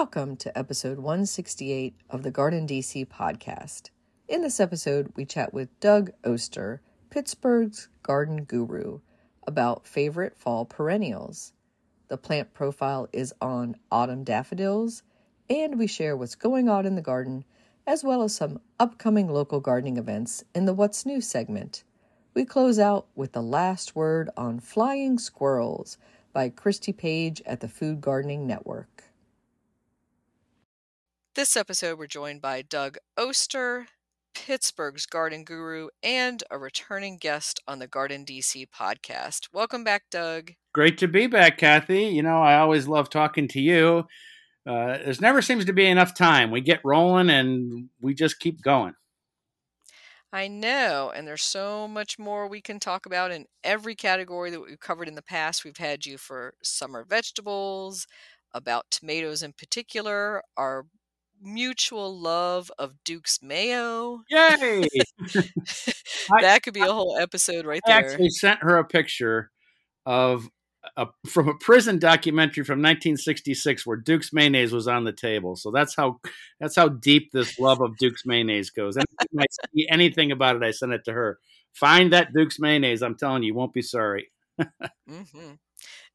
Welcome to episode 168 of the Garden DC podcast. In this episode, we chat with Doug Oster, Pittsburgh's garden guru, about favorite fall perennials. The plant profile is on autumn daffodils, and we share what's going on in the garden, as well as some upcoming local gardening events in the What's New segment. We close out with the last word on flying squirrels by Christy Page at the Food Gardening Network. This episode, we're joined by Doug Oster, Pittsburgh's garden guru, and a returning guest on the Garden DC podcast. Welcome back, Doug. Great to be back, Kathy. You know, I always love talking to you. Uh, there never seems to be enough time. We get rolling and we just keep going. I know, and there's so much more we can talk about in every category that we've covered in the past. We've had you for summer vegetables, about tomatoes in particular, our mutual love of Duke's Mayo. Yay! that could be a whole episode right there. I actually sent her a picture of a, from a prison documentary from 1966 where Duke's mayonnaise was on the table. So that's how that's how deep this love of Duke's mayonnaise goes. Anything I see anything about it, I send it to her. Find that Duke's mayonnaise. I'm telling you, you won't be sorry. mm-hmm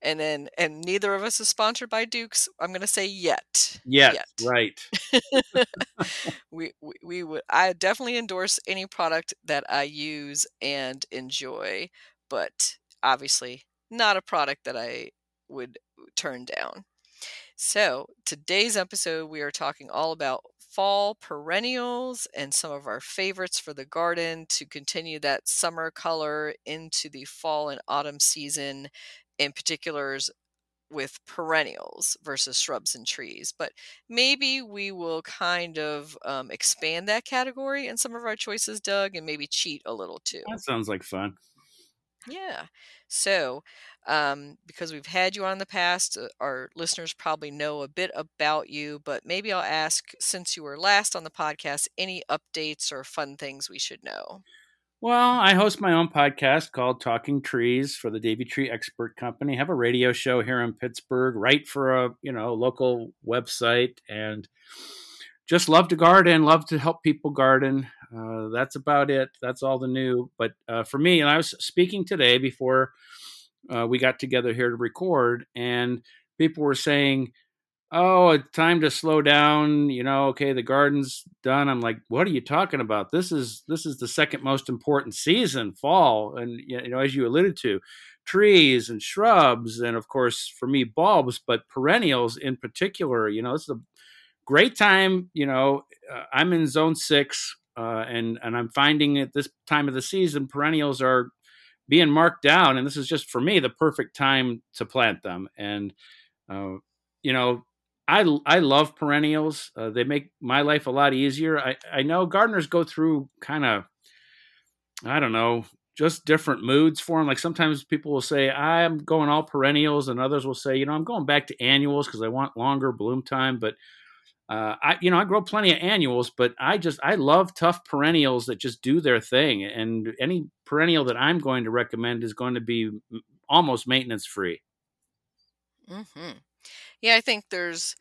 and then and neither of us is sponsored by Dukes. I'm going to say yet. Yet, yet. right. we, we we would I definitely endorse any product that I use and enjoy, but obviously not a product that I would turn down. So, today's episode we are talking all about fall perennials and some of our favorites for the garden to continue that summer color into the fall and autumn season in particulars with perennials versus shrubs and trees. But maybe we will kind of um, expand that category in some of our choices, Doug, and maybe cheat a little too. That sounds like fun. Yeah. So, um, because we've had you on in the past, uh, our listeners probably know a bit about you, but maybe I'll ask since you were last on the podcast, any updates or fun things we should know? Well, I host my own podcast called Talking Trees for the Davey Tree Expert Company. I have a radio show here in Pittsburgh, write for a you know local website, and just love to garden, love to help people garden. Uh, that's about it. That's all the new. But uh, for me, and I was speaking today before uh, we got together here to record, and people were saying, oh, it's time to slow down. You know, okay, the garden's done. I'm like, what are you talking about? This is this is the second most important season, fall, and you know, as you alluded to, trees and shrubs, and of course, for me, bulbs, but perennials in particular. You know, it's a great time. You know, uh, I'm in zone six, uh, and and I'm finding at this time of the season, perennials are being marked down, and this is just for me the perfect time to plant them. And uh, you know, I I love perennials. Uh, they make my life a lot easier. I I know gardeners go through kind of I don't know just different moods for them. Like sometimes people will say I'm going all perennials, and others will say you know I'm going back to annuals because I want longer bloom time. But uh, I you know I grow plenty of annuals, but I just I love tough perennials that just do their thing. And any perennial that I'm going to recommend is going to be almost maintenance free. Mm-hmm. Yeah, I think there's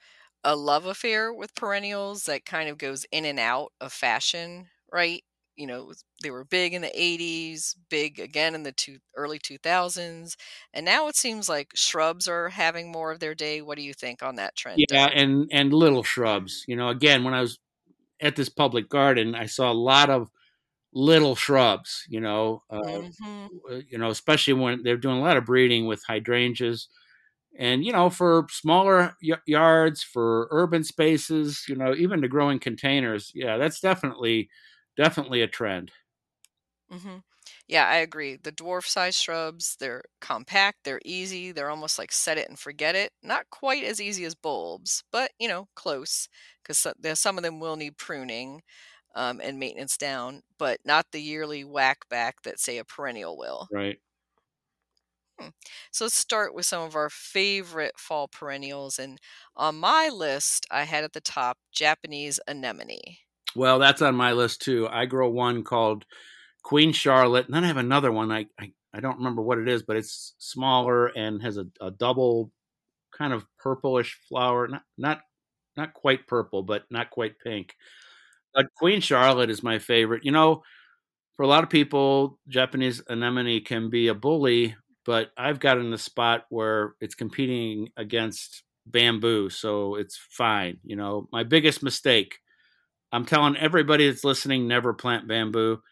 a love affair with perennials that kind of goes in and out of fashion, right? You know, they were big in the 80s, big again in the two, early 2000s, and now it seems like shrubs are having more of their day. What do you think on that trend? Yeah, and and little shrubs. You know, again, when I was at this public garden, I saw a lot of little shrubs. You know, uh, mm-hmm. you know, especially when they're doing a lot of breeding with hydrangeas and you know for smaller y- yards for urban spaces you know even to growing containers yeah that's definitely definitely a trend mm-hmm. Yeah, I agree. The dwarf size shrubs, they're compact, they're easy, they're almost like set it and forget it. Not quite as easy as bulbs, but you know, close because some of them will need pruning um, and maintenance down, but not the yearly whack back that say a perennial will. Right. Hmm. So let's start with some of our favorite fall perennials. And on my list, I had at the top Japanese anemone. Well, that's on my list too. I grow one called Queen Charlotte, and then I have another one. I I, I don't remember what it is, but it's smaller and has a, a double kind of purplish flower. Not not not quite purple, but not quite pink. But Queen Charlotte is my favorite. You know, for a lot of people, Japanese anemone can be a bully, but I've got in the spot where it's competing against bamboo, so it's fine. You know, my biggest mistake. I'm telling everybody that's listening, never plant bamboo.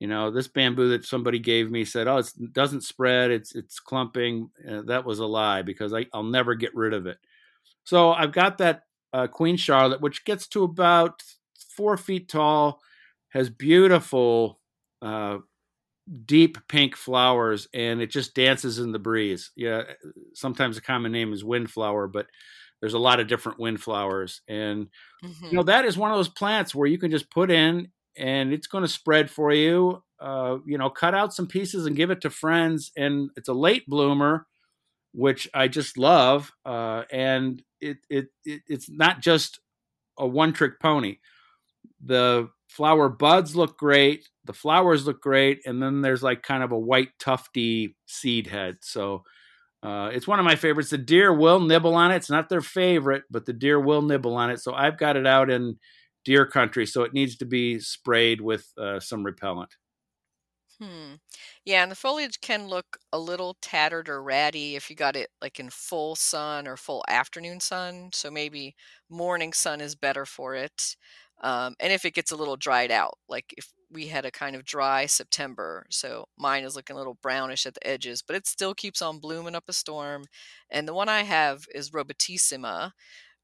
You know, this bamboo that somebody gave me said, "Oh, it doesn't spread. It's it's clumping." Uh, that was a lie because I, I'll never get rid of it. So I've got that uh, Queen Charlotte, which gets to about four feet tall, has beautiful uh, deep pink flowers and it just dances in the breeze. Yeah, sometimes the common name is windflower, but there's a lot of different windflowers. And mm-hmm. you know, that is one of those plants where you can just put in and it's going to spread for you. Uh, you know, cut out some pieces and give it to friends. And it's a late bloomer, which I just love. Uh, and it, it, it it's not just a one trick pony. The flower buds look great, the flowers look great, and then there's like kind of a white tufty seed head. So uh, it's one of my favorites. The deer will nibble on it. It's not their favorite, but the deer will nibble on it. So I've got it out in deer country, so it needs to be sprayed with uh, some repellent. Hmm. Yeah, and the foliage can look a little tattered or ratty if you got it like in full sun or full afternoon sun. So maybe morning sun is better for it. Um, and if it gets a little dried out, like if we had a kind of dry September, so mine is looking a little brownish at the edges, but it still keeps on blooming up a storm. And the one I have is Robustissima,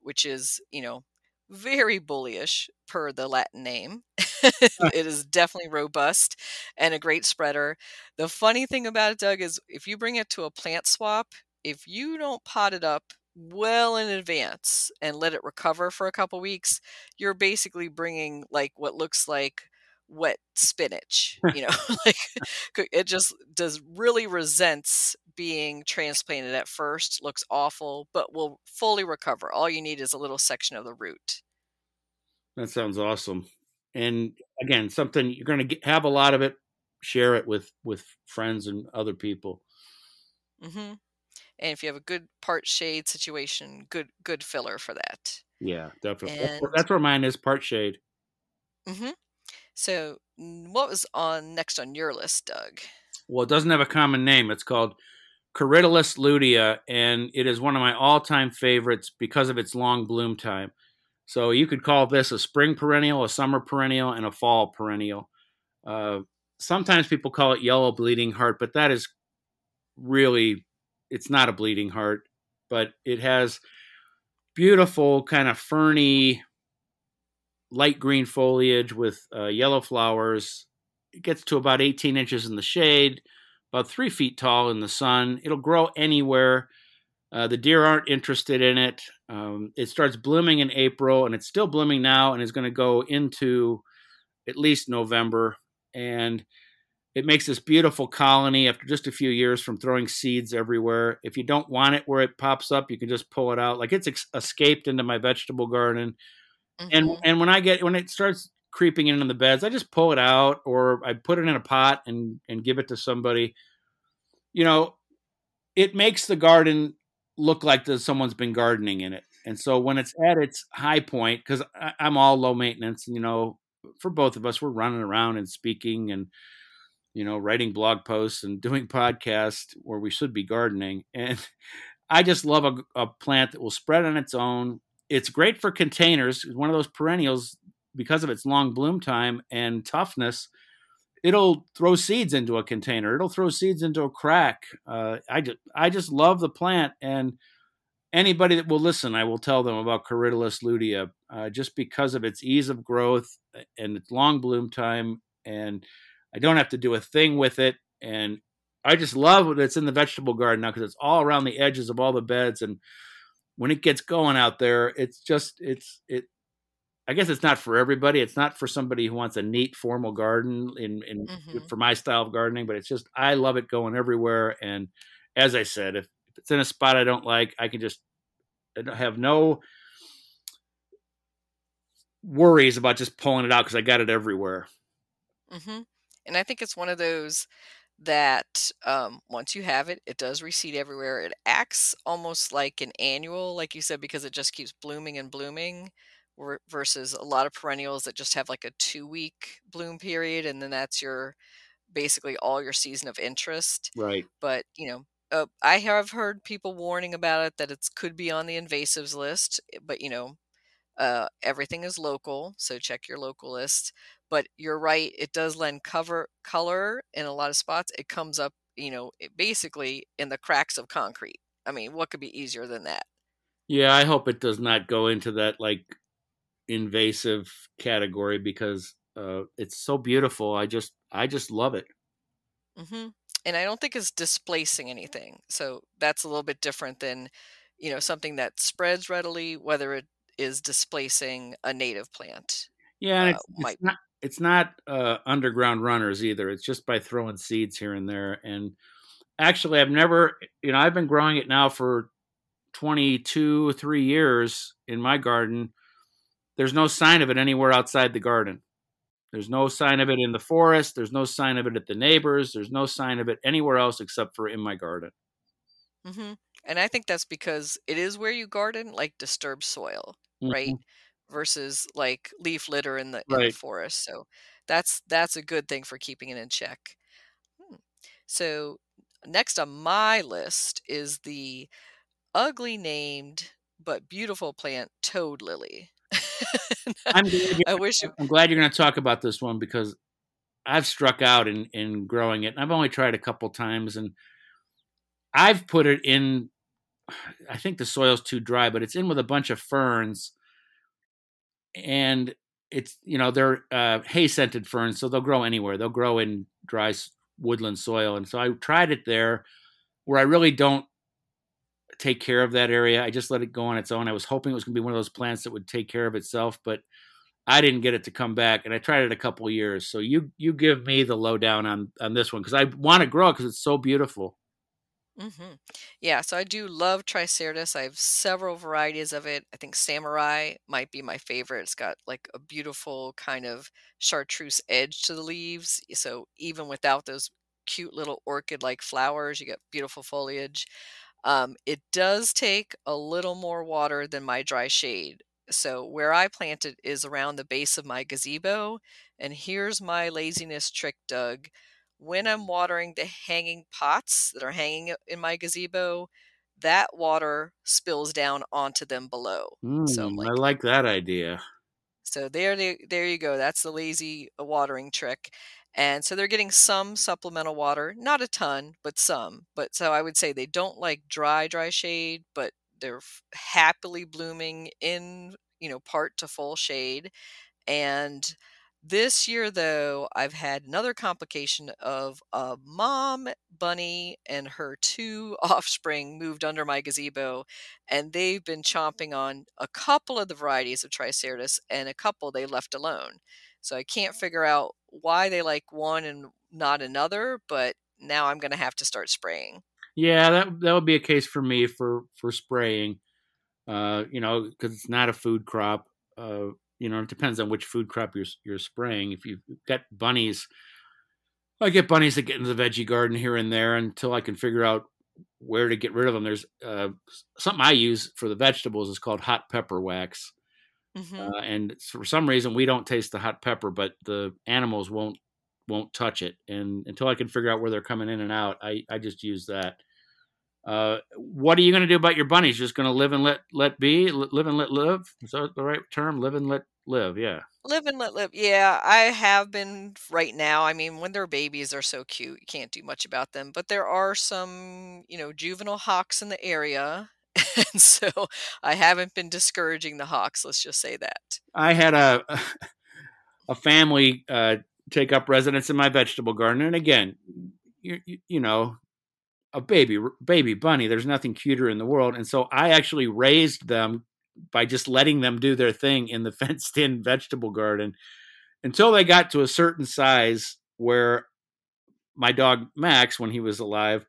which is, you know, very bullish per the Latin name. it is definitely robust and a great spreader. The funny thing about it, Doug, is if you bring it to a plant swap, if you don't pot it up well in advance and let it recover for a couple weeks, you're basically bringing like what looks like wet spinach. You know, like it just does really resents being transplanted at first, looks awful, but will fully recover. All you need is a little section of the root. That sounds awesome. And again, something you're going to have a lot of it. Share it with with friends and other people. Mm-hmm and if you have a good part shade situation, good good filler for that. Yeah, definitely. And, that's, where, mine is part shade. Mm-hmm. So, what was on next on your list, Doug? Well, it doesn't have a common name. It's called Corydalis lutea, and it is one of my all-time favorites because of its long bloom time. So you could call this a spring perennial, a summer perennial, and a fall perennial. Uh, sometimes people call it yellow bleeding heart, but that is really it's not a bleeding heart, but it has beautiful kind of ferny light green foliage with uh, yellow flowers. It gets to about 18 inches in the shade, about three feet tall in the sun. It'll grow anywhere. Uh, the deer aren't interested in it. Um, it starts blooming in April, and it's still blooming now, and is going to go into at least November. And it makes this beautiful colony after just a few years from throwing seeds everywhere. If you don't want it where it pops up, you can just pull it out. Like it's ex- escaped into my vegetable garden. Mm-hmm. And and when I get when it starts creeping into the beds, I just pull it out or I put it in a pot and and give it to somebody. You know, it makes the garden look like someone's been gardening in it. And so when it's at its high point, because I'm all low maintenance, you know, for both of us, we're running around and speaking and you know, writing blog posts and doing podcasts where we should be gardening. And I just love a, a plant that will spread on its own. It's great for containers. It's one of those perennials because of its long bloom time and toughness. It'll throw seeds into a container. It'll throw seeds into a crack. Uh, I just, I just love the plant, and anybody that will listen, I will tell them about Corydalis lutea, uh, just because of its ease of growth and its long bloom time and I don't have to do a thing with it. And I just love that it's in the vegetable garden now because it's all around the edges of all the beds. And when it gets going out there, it's just, it's, it, I guess it's not for everybody. It's not for somebody who wants a neat formal garden in, in mm-hmm. for my style of gardening, but it's just I love it going everywhere. And as I said, if, if it's in a spot I don't like, I can just I have no worries about just pulling it out because I got it everywhere. Mm-hmm. And I think it's one of those that um, once you have it, it does reseed everywhere. It acts almost like an annual, like you said, because it just keeps blooming and blooming versus a lot of perennials that just have like a two week bloom period and then that's your basically all your season of interest. Right. But you know uh, i have heard people warning about it that it could be on the invasives list eh, but you know uh, everything is local so check your local list but you're right it does lend cover color in a lot of spots it comes up you know basically in the cracks of concrete i mean what could be easier than that yeah i hope it does not go into that like invasive category because uh, it's so beautiful. I just I just love it. Mm-hmm. And I don't think it's displacing anything. So that's a little bit different than you know something that spreads readily, whether it is displacing a native plant. Yeah, and uh, it's, it's not it's not uh, underground runners either. It's just by throwing seeds here and there. And actually, I've never you know I've been growing it now for 22 three years in my garden there's no sign of it anywhere outside the garden. There's no sign of it in the forest. There's no sign of it at the neighbors. There's no sign of it anywhere else except for in my garden. Mm-hmm. And I think that's because it is where you garden, like disturbed soil, mm-hmm. right? Versus like leaf litter in the, in right. the forest. So that's that's a good thing for keeping it in check. Hmm. So next on my list is the ugly named but beautiful plant toad lily. I'm glad I wish I'm glad you're going to talk about this one because I've struck out in in growing it, and I've only tried a couple times, and I've put it in. I think the soil's too dry, but it's in with a bunch of ferns, and it's you know they're uh, hay scented ferns, so they'll grow anywhere. They'll grow in dry woodland soil, and so I tried it there, where I really don't take care of that area. I just let it go on its own. I was hoping it was going to be one of those plants that would take care of itself, but I didn't get it to come back, and I tried it a couple years. So you you give me the lowdown on on this one because I want to grow it because it's so beautiful. Mm-hmm. Yeah, so I do love Tricyrtis. I have several varieties of it. I think Samurai might be my favorite. It's got like a beautiful kind of chartreuse edge to the leaves. So even without those cute little orchid like flowers, you get beautiful foliage. Um, it does take a little more water than my dry shade. So where I plant it is around the base of my gazebo. And here's my laziness trick, Doug. When I'm watering the hanging pots that are hanging in my gazebo, that water spills down onto them below. Mm, so like, I like that idea. So there, there you go. That's the lazy uh, watering trick. And so they're getting some supplemental water, not a ton, but some. But so I would say they don't like dry, dry shade, but they're happily blooming in, you know, part to full shade. And this year, though, I've had another complication of a mom bunny and her two offspring moved under my gazebo, and they've been chomping on a couple of the varieties of Tricyrtis and a couple they left alone. So I can't figure out why they like one and not another, but now I'm going to have to start spraying. Yeah, that that would be a case for me for for spraying. Uh, you know, because it's not a food crop. Uh, you know, it depends on which food crop you're you're spraying. If you've got bunnies, I get bunnies that get into the veggie garden here and there until I can figure out where to get rid of them. There's uh, something I use for the vegetables is called hot pepper wax, mm-hmm. uh, and for some reason we don't taste the hot pepper, but the animals won't won't touch it. And until I can figure out where they're coming in and out, I I just use that. Uh, what are you going to do about your bunnies? Just going to live and let let be, live and let live. Is that the right term? Live and let live. Yeah. Live and let live. Yeah, I have been right now. I mean, when they're babies, they're so cute. You can't do much about them. But there are some, you know, juvenile hawks in the area. And so I haven't been discouraging the hawks. Let's just say that. I had a a family uh, take up residence in my vegetable garden. And again, you, you know, a baby baby bunny. There's nothing cuter in the world, and so I actually raised them by just letting them do their thing in the fenced in vegetable garden until they got to a certain size where my dog Max, when he was alive,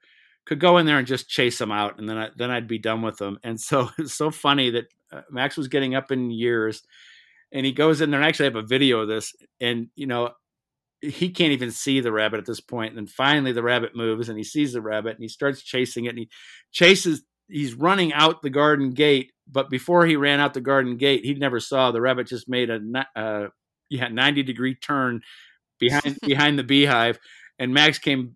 could go in there and just chase them out, and then I, then I'd be done with them. And so it's so funny that uh, Max was getting up in years, and he goes in there. and actually I actually have a video of this, and you know he can't even see the rabbit at this point. And then finally the rabbit moves and he sees the rabbit and he starts chasing it and he chases he's running out the garden gate, but before he ran out the garden gate, he never saw the rabbit just made a uh, yeah 90 degree turn behind behind the beehive and Max came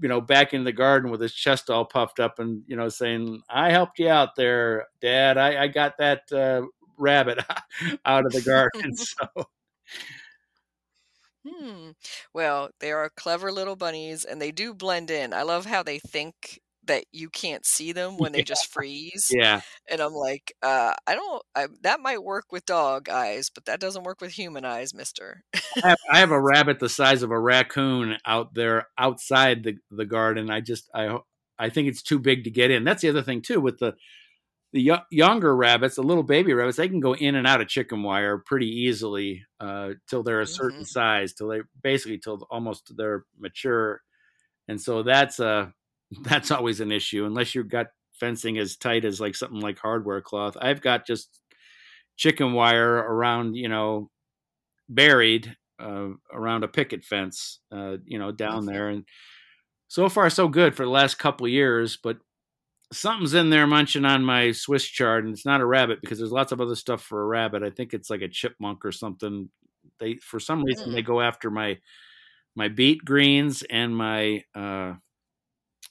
you know back in the garden with his chest all puffed up and you know saying I helped you out there dad I, I got that uh, rabbit out of the garden so Hmm. Well, they are clever little bunnies and they do blend in. I love how they think that you can't see them when they just freeze. yeah And I'm like, uh, I don't, I, that might work with dog eyes, but that doesn't work with human eyes, mister. I have, I have a rabbit the size of a raccoon out there outside the, the garden. I just, I, I think it's too big to get in. That's the other thing too with the the younger rabbits, the little baby rabbits, they can go in and out of chicken wire pretty easily uh, till they're a certain mm-hmm. size, till they basically till almost they're mature, and so that's a uh, that's always an issue unless you've got fencing as tight as like something like hardware cloth. I've got just chicken wire around, you know, buried uh, around a picket fence, uh, you know, down there, and so far so good for the last couple years. But something's in there munching on my Swiss chard, and it's not a rabbit because there's lots of other stuff for a rabbit. I think it's like a chipmunk or something. They for some reason mm. they go after my my beet greens and my uh,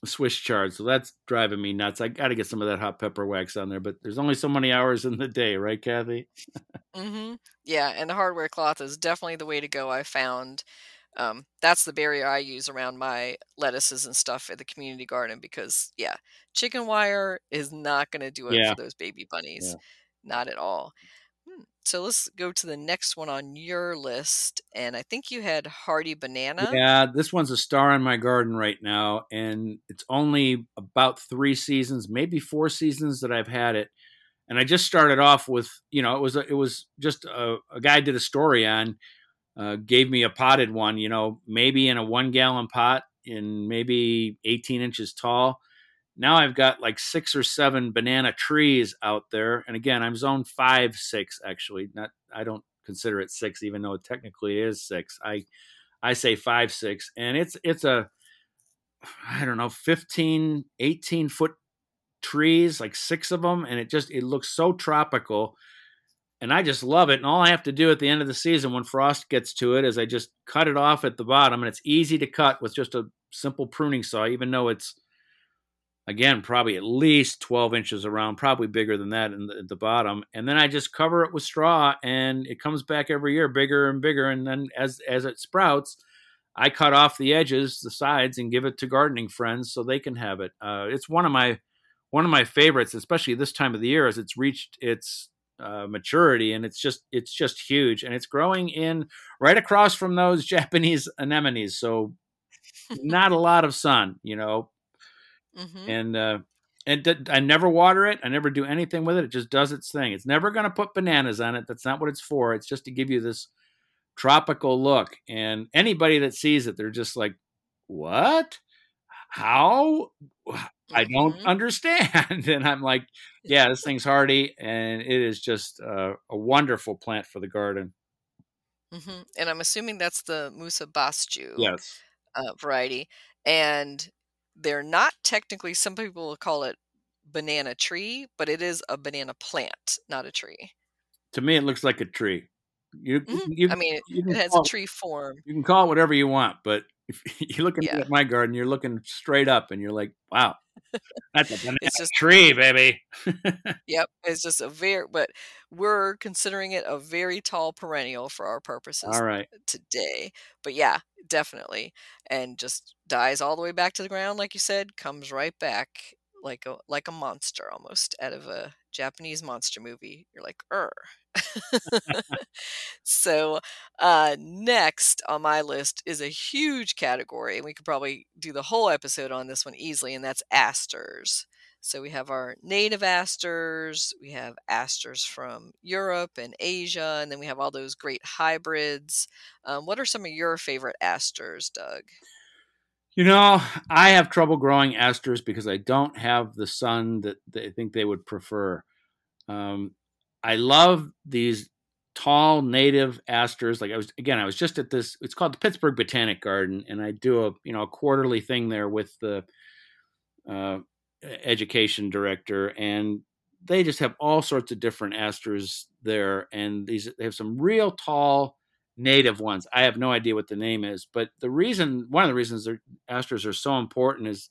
Swiss chard, so that's driving me nuts. I got to get some of that hot pepper wax on there, but there's only so many hours in the day, right, Kathy? mm-hmm. Yeah, and the hardware cloth is definitely the way to go. I found um, that's the barrier I use around my lettuces and stuff at the community garden because yeah, chicken wire is not going to do it yeah. for those baby bunnies, yeah. not at all. Hmm. So let's go to the next one on your list, and I think you had hardy banana. Yeah, this one's a star in my garden right now, and it's only about three seasons, maybe four seasons that I've had it. And I just started off with, you know, it was a, it was just a, a guy did a story on uh, gave me a potted one, you know, maybe in a one gallon pot in maybe 18 inches tall. Now I've got like six or seven banana trees out there. And again, I'm zone five, six, actually. Not, I don't consider it six, even though it technically is six. I, I say five, six. And it's, it's a, I don't know, 15, 18 foot trees, like six of them. And it just, it looks so tropical and I just love it. And all I have to do at the end of the season when frost gets to it is I just cut it off at the bottom, and it's easy to cut with just a simple pruning saw, even though it's again probably at least 12 inches around, probably bigger than that the, at the bottom. And then I just cover it with straw, and it comes back every year bigger and bigger. And then as as it sprouts, I cut off the edges, the sides, and give it to gardening friends so they can have it. Uh, it's one of my one of my favorites, especially this time of the year, as it's reached its uh, maturity and it's just it's just huge and it's growing in right across from those japanese anemones so not a lot of sun you know mm-hmm. and uh and I never water it. I never do anything with it. It just does its thing. It's never going to put bananas on it. That's not what it's for. It's just to give you this tropical look. And anybody that sees it, they're just like, "What? How? I don't mm-hmm. understand. and I'm like, yeah, this thing's hardy and it is just uh, a wonderful plant for the garden. Mm-hmm. And I'm assuming that's the Musa basjoo yes. uh, variety. And they're not technically, some people will call it banana tree, but it is a banana plant, not a tree. To me, it looks like a tree. You, mm-hmm. you I mean, it has a tree form. You can call it whatever you want, but if you're looking yeah. at my garden, you're looking straight up and you're like, wow, that's a it's just, tree, baby. yep. It's just a very, but we're considering it a very tall perennial for our purposes all right. today. But yeah, definitely. And just dies all the way back to the ground, like you said, comes right back like a like a monster almost out of a Japanese monster movie. You're like, "Er." So, uh, next on my list is a huge category, and we could probably do the whole episode on this one easily, and that's asters. So we have our native asters, we have asters from Europe and Asia, and then we have all those great hybrids. Um, what are some of your favorite asters, Doug? You know, I have trouble growing asters because I don't have the sun that they think they would prefer. Um, I love these tall native asters. Like I was again, I was just at this. It's called the Pittsburgh Botanic Garden, and I do a you know a quarterly thing there with the uh, education director, and they just have all sorts of different asters there, and these they have some real tall native ones. I have no idea what the name is, but the reason, one of the reasons their asters are so important is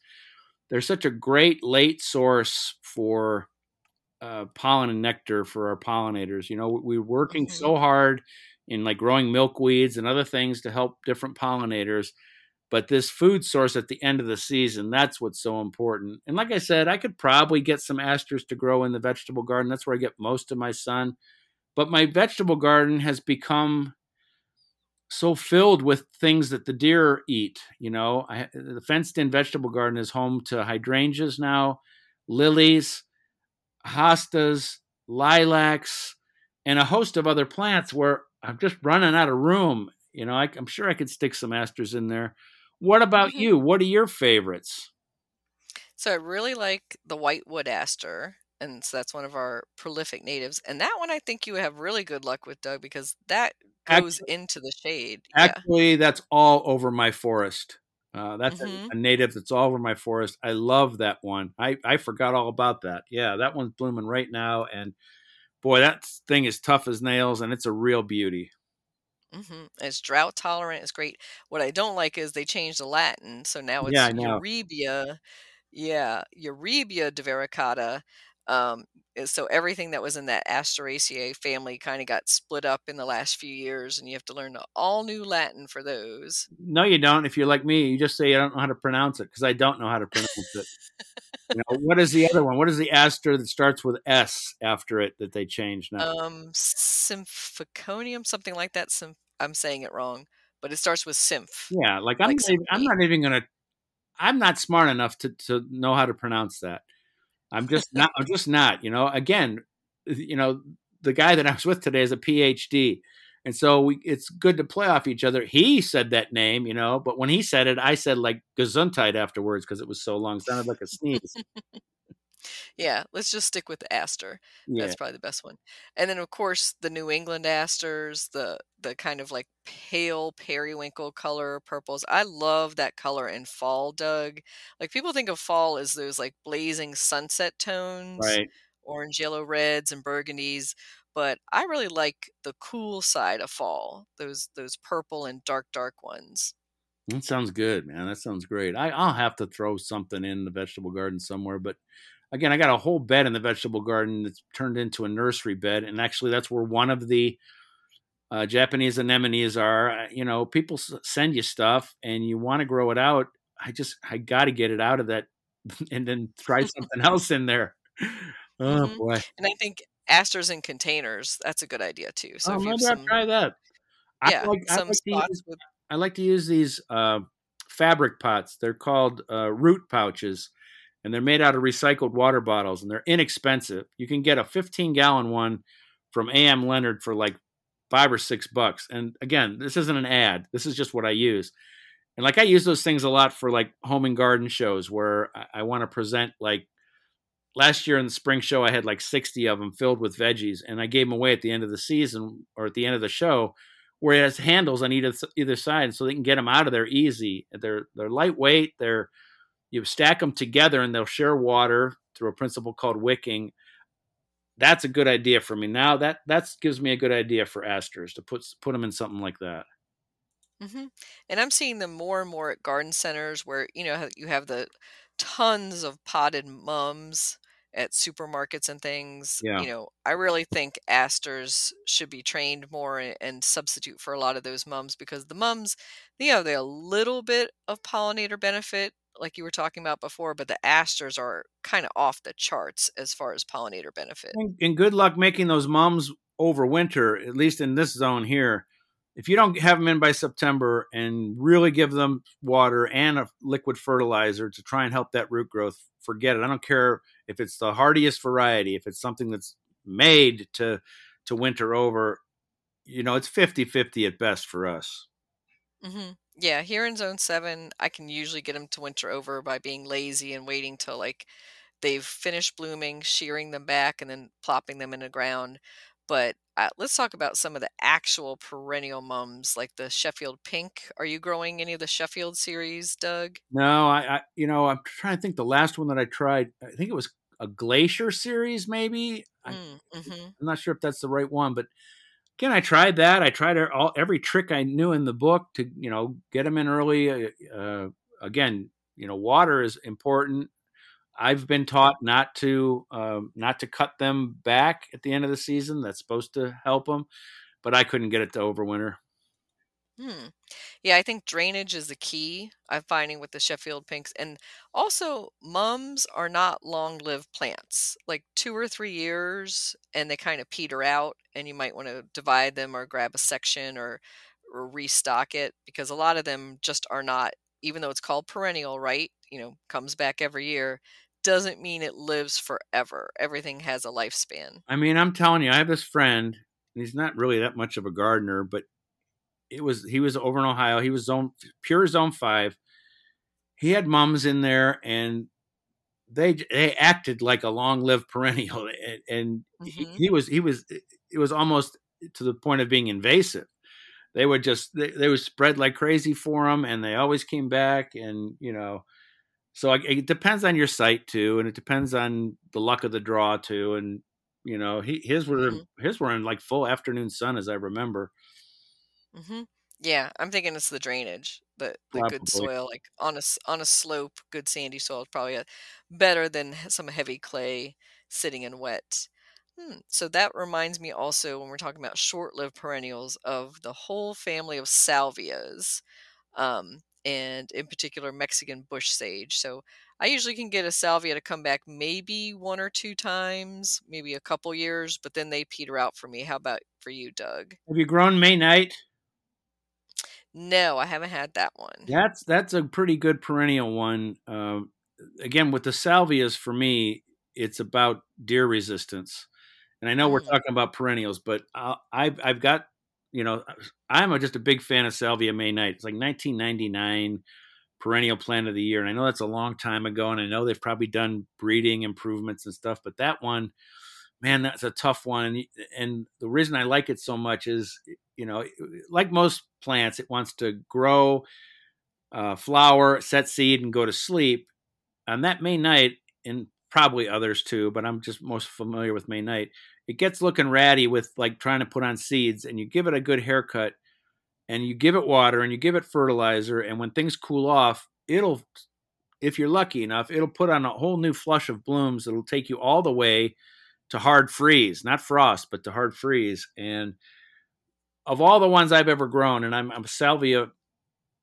they're such a great late source for uh, pollen and nectar for our pollinators. You know, we're working mm-hmm. so hard in like growing milkweeds and other things to help different pollinators. But this food source at the end of the season, that's what's so important. And like I said, I could probably get some asters to grow in the vegetable garden. That's where I get most of my sun. But my vegetable garden has become so filled with things that the deer eat. You know, I, the fenced in vegetable garden is home to hydrangeas now, lilies, hostas, lilacs, and a host of other plants where I'm just running out of room. You know, I, am sure I could stick some asters in there. What about mm-hmm. you? What are your favorites? So I really like the white wood aster and so that's one of our prolific natives. And that one I think you have really good luck with, Doug, because that goes actually, into the shade. Actually, yeah. that's all over my forest. Uh, that's mm-hmm. a, a, native that's all over my forest. I love that one. I, I forgot all about that. Yeah, that one's blooming right now. And boy, that thing is tough as nails and it's a real beauty. Mm-hmm. It's drought tolerant. It's great. What I don't like is they changed the Latin. So now it's yeah, Eurybia. Yeah, Eurybia divaricata um, so everything that was in that Asteraceae family kind of got split up in the last few years, and you have to learn all new Latin for those. No, you don't. If you're like me, you just say I don't know how to pronounce it because I don't know how to pronounce it. you know, what is the other one? What is the aster that starts with S after it that they changed now? Um, symphiconium, something like that. Symph- I'm saying it wrong, but it starts with symph. Yeah, like I'm, like not, even, I'm not even gonna. I'm not smart enough to to know how to pronounce that. I'm just not. I'm just not. You know. Again, you know, the guy that I was with today is a PhD, and so we, it's good to play off each other. He said that name, you know, but when he said it, I said like Gesundheit afterwards because it was so long. It sounded like a sneeze. Yeah, let's just stick with the aster. Yeah. That's probably the best one. And then of course the New England asters, the the kind of like pale periwinkle color purples. I love that color in fall, Doug. Like people think of fall as those like blazing sunset tones, right. orange, yellow, reds, and burgundies. But I really like the cool side of fall. Those those purple and dark, dark ones. That sounds good, man. That sounds great. I, I'll have to throw something in the vegetable garden somewhere, but again, I got a whole bed in the vegetable garden that's turned into a nursery bed, and actually, that's where one of the uh, Japanese anemones are. Uh, you know, people send you stuff, and you want to grow it out. I just I got to get it out of that, and then try something else in there. Oh mm-hmm. boy! And I think asters in containers. That's a good idea too. So oh, maybe some, I'll try that. Yeah, I like, some I like spots use, with. I like to use these uh, fabric pots. They're called uh, root pouches and they're made out of recycled water bottles and they're inexpensive. You can get a 15 gallon one from AM Leonard for like five or six bucks. And again, this isn't an ad. This is just what I use. And like I use those things a lot for like home and garden shows where I, I want to present like last year in the spring show, I had like 60 of them filled with veggies and I gave them away at the end of the season or at the end of the show where it has handles on either, either side so they can get them out of there easy. They're, they're lightweight. They're, you stack them together and they'll share water through a principle called wicking. That's a good idea for me. Now that that gives me a good idea for asters to put put them in something like that. Mm-hmm. And I'm seeing them more and more at garden centers where you know you have the tons of potted mums at supermarkets and things. Yeah. You know, I really think asters should be trained more and substitute for a lot of those mums because the mums, you know, they a little bit of pollinator benefit like you were talking about before, but the asters are kinda off the charts as far as pollinator benefit. And and good luck making those mums overwinter, at least in this zone here. If you don't have them in by September and really give them water and a liquid fertilizer to try and help that root growth, forget it. I don't care if it's the hardiest variety, if it's something that's made to to winter over, you know, it's 50-50 at best for us. Mhm. Yeah, here in zone 7, I can usually get them to winter over by being lazy and waiting till, like, they've finished blooming, shearing them back, and then plopping them in the ground. But, uh, let's talk about some of the actual perennial mums, like the Sheffield Pink. Are you growing any of the Sheffield series, Doug? No, I, I you know, I'm trying to think the last one that I tried, I think it was a Glacier series, maybe. I, Mm, mhm. I'm not sure if that's the right one, but again, I tried that. I tried all every trick I knew in the book to you know get them in early. Uh, uh, again, you know, water is important. I've been taught not to um, not to cut them back at the end of the season. That's supposed to help them, but I couldn't get it to overwinter. Hmm. Yeah, I think drainage is the key. I'm finding with the Sheffield pinks, and also mums are not long-lived plants. Like two or three years, and they kind of peter out, and you might want to divide them or grab a section or or restock it because a lot of them just are not. Even though it's called perennial, right? You know, comes back every year, doesn't mean it lives forever. Everything has a lifespan. I mean, I'm telling you, I have this friend. and He's not really that much of a gardener, but it was he was over in Ohio. He was zone pure zone five. He had mums in there, and they they acted like a long lived perennial, and, and he, hmm he was he was it was almost to the point of being invasive. They would just they, they would spread like crazy for him, and they always came back, and you know. So it it depends on your site too, and it depends on the luck of the draw too, and you know he his were hmm his were in like full afternoon sun as I remember. Mhm. Yeah, I'm thinking it's the drainage, the the good soil, like, on a s on a slope, good sandy soil is probably, uh, better than some heavy clay sitting in wet. Hmm, so that reminds me also when we're talking about short-lived perennials of the whole family of salvias, um, and in particular Mexican bush sage. So I usually can get a salvia to come back maybe 1 or 2 times, maybe a couple years, but then they peter out for me. How about for you, Doug? Have you grown May night? No, I haven't had that one. That's that's a pretty good perennial one. Um, again, with the salvias, for me, it's about deer resistance. And I know we're Mm, talking about perennials, but i I've I've got you know I'm a, just a big fan of Salvia May Night. It's like 1999 perennial plant of the year, and I know that's a long time ago, and I know they've probably done breeding improvements and stuff, but that one, man, that's a tough one. And, the reason I like it so much is, you know, like most plants, it wants to grow, uh, flower, set seed, and go to sleep. On that May night, and probably others too, but I'm just most familiar with May night. It gets looking ratty with like trying to put on seeds, and you give it a good haircut, and you give it water, and you give it fertilizer, and when things cool off, it'll, if you're lucky enough, it'll put on a whole new flush of blooms. It'll take you all the way to hard freeze, not frost, but to hard freeze. And of all the ones I've ever grown, and I'm, I'm a salvia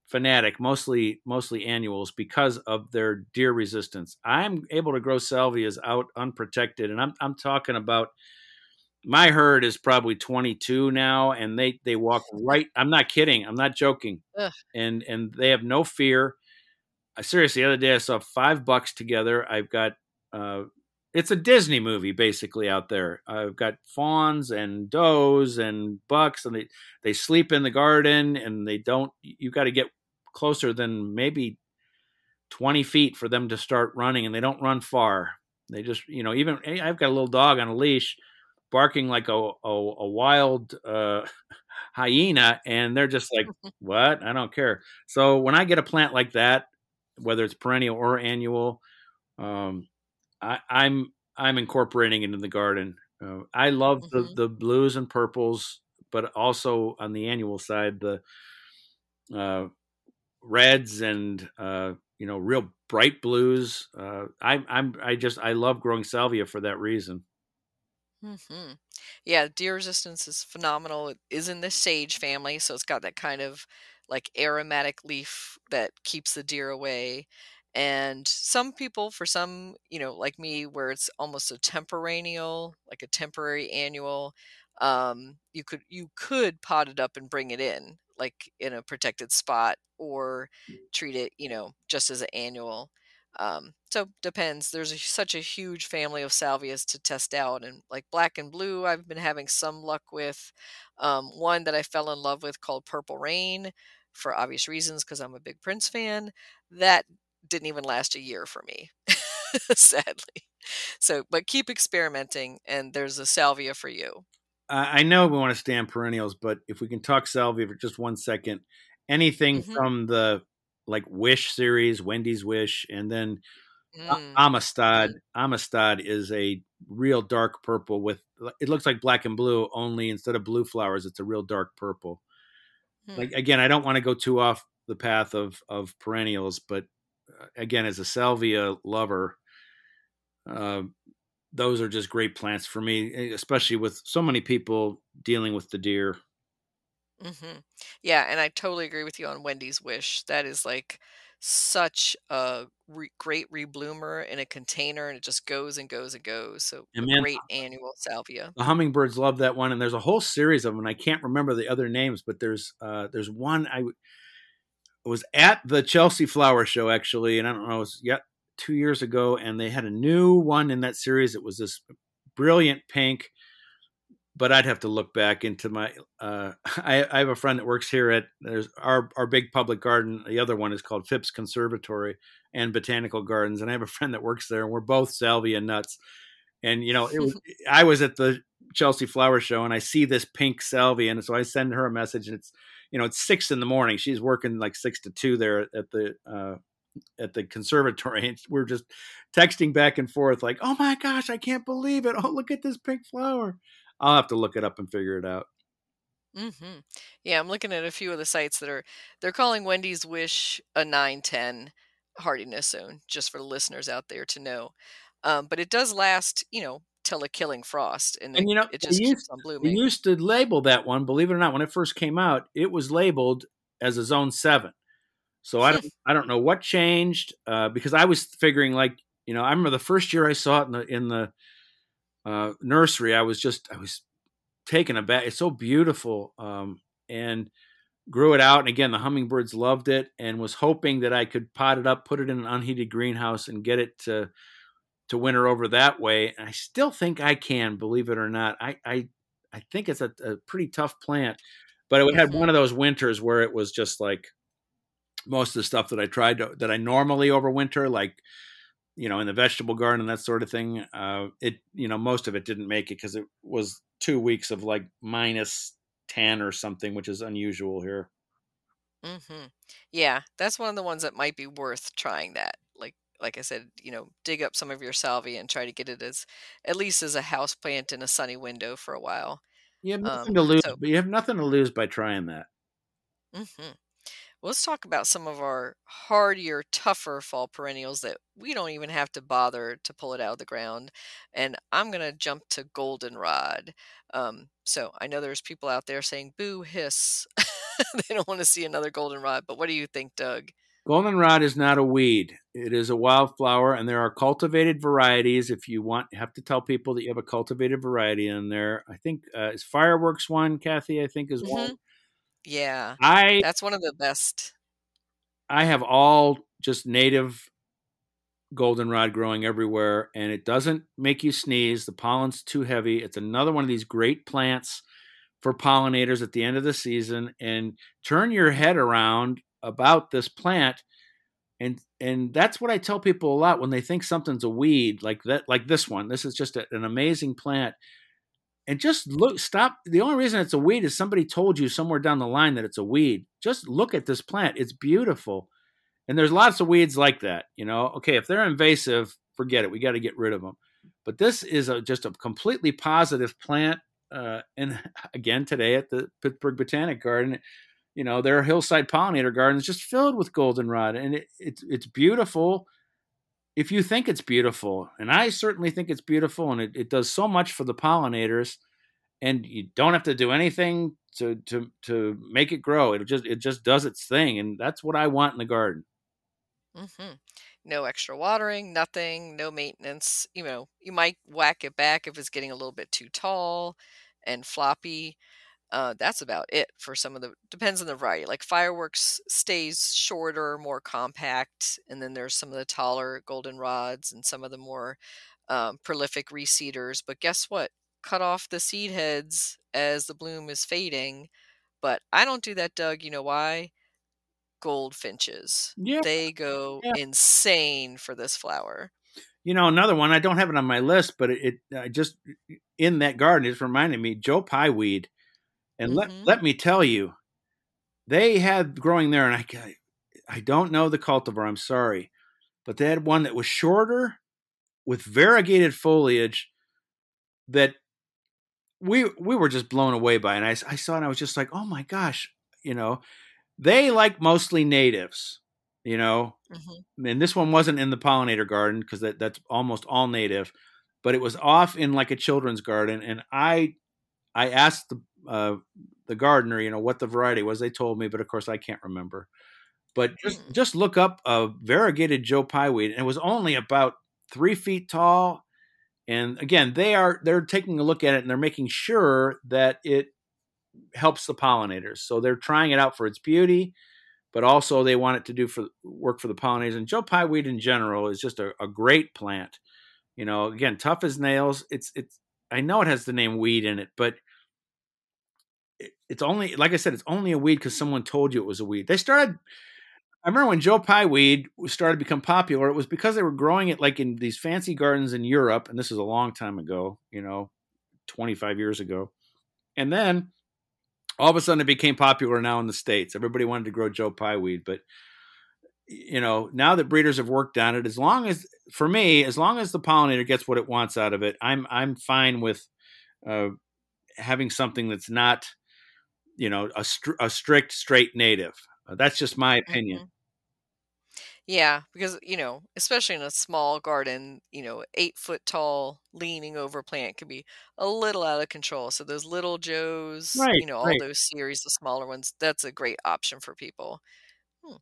fanatic, mostly mostly annuals because of their deer resistance. I'm able to grow salvias out unprotected, and I'm I'm talking about my herd is probably 22 now, and they they walk right. I'm not kidding. I'm not joking, ugh, and and they have no fear. I seriously, the other day I saw five bucks together. I've got uh, it's a Disney movie basically out there. I've got fawns and does and bucks, and they they sleep in the garden, and they don't. You got to get closer than maybe twenty feet for them to start running, and they don't run far. They just, you know, even I've got a little dog on a leash, barking like a a, a wild uh, hyena, and they're just like, "What? I don't care." So when I get a plant like that, whether it's perennial or annual, um, I, I'm I'm incorporating it in the garden. Uh, I love the mhm, the blues and purples, but also on the annual side, the uh, reds and uh, you know real bright blues. Uh, I, I'm I just I love growing salvia for that reason. mhm. Yeah, deer resistance is phenomenal. It is in the sage family, so it's got that kind of like aromatic leaf that keeps the deer away. And some people, for some, you know, like me, where it's almost a temperennial, like a temporary annual, um, you could you could pot it up and bring it in, like in a protected spot, or treat it, you know, just as an annual. Um, so depends. There's a, such a huge family of salvias to test out, and like black and blue, I've been having some luck with. Um, one that I fell in love with called Purple Rain, for obvious reasons because I'm a big Prince fan. That didn't even last a year for me, sadly. So, but keep experimenting, and there's a salvia for you. I know we want to stay on perennials, but if we can talk salvia for just one second, anything Mhm. from the like Wish series, Wendy's Wish, and then Mm, Amistad. mhm, Amistad is a real dark purple with it looks like black and blue, only instead of blue flowers, it's a real dark purple. Like hmm. again, I don't want to go too off the path of of perennials, but again, as a salvia lover, uh, those are just great plants for me, e- especially with so many people dealing with the deer. Mhm. Yeah, and I totally agree with you on Wendy's Wish. That is like such a re- great rebloomer in a container, and it just goes and goes and goes. So And a man, great annual salvia. the hummingbirds love that one, and there's a whole series of them. And I can't remember the other names, but there's uh, there's one I was at the Chelsea Flower Show actually, and I don't know, it was yet two years ago, and they had a new one in that series. It was this brilliant pink, but I'd have to look back into my. Uh, I, I have a friend that works here at there's our our big public garden. The other one is called Phipps Conservatory and Botanical Gardens, and I have a friend that works there, and we're both salvia nuts. And you know, it was I was at the Chelsea Flower Show, and I see this pink salvia, and so I send her a message, and it's you know it's six in the morning. She's working like six to two there at the uh, at the conservatory, and we're just texting back and forth like, "Oh my gosh, I can't believe it! Oh, look at this pink flower." I'll have to look it up and figure it out. Mm-hmm. Yeah, I'm looking at a few of the sites that are they're calling Wendy's Wish a 910 hardiness zone, just for the listeners out there to know. Um, but it does last, you know, till a killing frost, and And you know, it just keeps used on they blooming. used to label that one. Believe it or not, when it first came out, it was labeled as a Zone Seven. So I don't I don't know what changed uh, because I was figuring like you know I remember the first year I saw it in the in the uh, nursery I was just I was taken aback. It's so beautiful um, and grew it out and again the hummingbirds loved it and was hoping that I could pot it up, put it in an unheated greenhouse and get it to to winter over that way. And I still think I can, believe it or not. I I, I think it's a, a pretty tough plant, but it had one of those winters where it was just like most of the stuff that I tried to, that I normally overwinter, like you know in the vegetable garden and that sort of thing. Uh, it you know most of it didn't make it because it was two weeks of like minus ten or something, which is unusual here. hmm Yeah, that's one of the ones that might be worth trying that. Like I said, you know, dig up some of your salvia and try to get it as at least as a house plant in a sunny window for a while. You have nothing Um, to lose, so but you have nothing to lose by trying that. Mm-hmm. Well, let's talk about some of our hardier, tougher fall perennials that we don't even have to bother to pull it out of the ground. And I'm going to jump to goldenrod. Um, so I know there's people out there saying, boo, hiss. they don't want to see another goldenrod. But what do you think, Doug? Goldenrod is not a weed. It is a wildflower, and there are cultivated varieties. If you want, you have to tell people that you have a cultivated variety in there. I think uh, is fireworks one, Kathy. I think is one. hmm Yeah, I that's one of the best. I have all just native goldenrod growing everywhere, and it doesn't make you sneeze. The pollen's too heavy. It's another one of these great plants for pollinators at the end of the season. And turn your head around about this plant and and that's what I tell people a lot when they think something's a weed like that like this one. This is just a, an amazing plant. And just look stop the only reason it's a weed is somebody told you somewhere down the line that it's a weed. Just look at this plant. It's beautiful. And there's lots of weeds like that, you know. Okay, if they're invasive, forget it. We got to get rid of them. But this is a, just a completely positive plant. Uh, and again, today at the Pittsburgh Botanic Garden, you know, there are hillside pollinator gardens just filled with goldenrod, and it, it's it's beautiful if you think it's beautiful, and I certainly think it's beautiful, and it, it does so much for the pollinators, and you don't have to do anything to to to make it grow. It just it just does its thing, and that's what I want in the garden. Mm-hmm. No extra watering, nothing, no maintenance. You know, you might whack it back if it's getting a little bit too tall and floppy. Uh, that's about it for some of the depends on the variety. Like fireworks stays shorter, more compact, and then there's some of the taller goldenrods and some of the more um, prolific reseeders. But guess what? Cut off the seed heads as the bloom is fading. But I don't do that, Doug. You know why? Goldfinches. Yeah, They go yeah. insane for this flower. You know, another one I don't have it on my list, but it, it I just in that garden it's reminded me Joe Pye and let Mhm. let me tell you, they had growing there, and I I don't know the cultivar. I'm sorry, but they had one that was shorter with variegated foliage that we we were just blown away by, and I I saw it, and I was just like, oh my gosh, you know, they like mostly natives, you know, Mhm. and this one wasn't in the pollinator garden because that, that's almost all native but it was off in like a children's garden and i i asked the uh, the gardener you know what the variety was they told me but of course i can't remember but just Hmm. just look up a variegated joe pye weed and it was only about three feet tall and again they are they're taking a look at it and they're making sure that it helps the pollinators so they're trying it out for its beauty but also they want it to do for work for the pollinators. And Joe Pye weed in general is just a, a great plant. You know, again, tough as nails. It's it's. I know it has the name weed in it, but it's only like I said, it's only a weed because someone told you it was a weed. They started. I remember when Joe Pye weed started to become popular. It was because they were growing it like in these fancy gardens in Europe, and this is a long time ago. You know, twenty five years ago, and then all of a sudden it became popular now in the states. Everybody wanted to grow Joe Pye weed, but you know now that breeders have worked on it, as long as for me, as long as the pollinator gets what it wants out of it, I'm I'm fine with uh, having something that's not you know a, str- a strict straight native. Uh, that's just my opinion. Mhm. Yeah, because you know, especially in a small garden, you know, eight foot tall leaning over plant can be a little out of control. So those little Joes, Right, you know, all right. those series, the smaller ones, that's a great option for people. Hmm.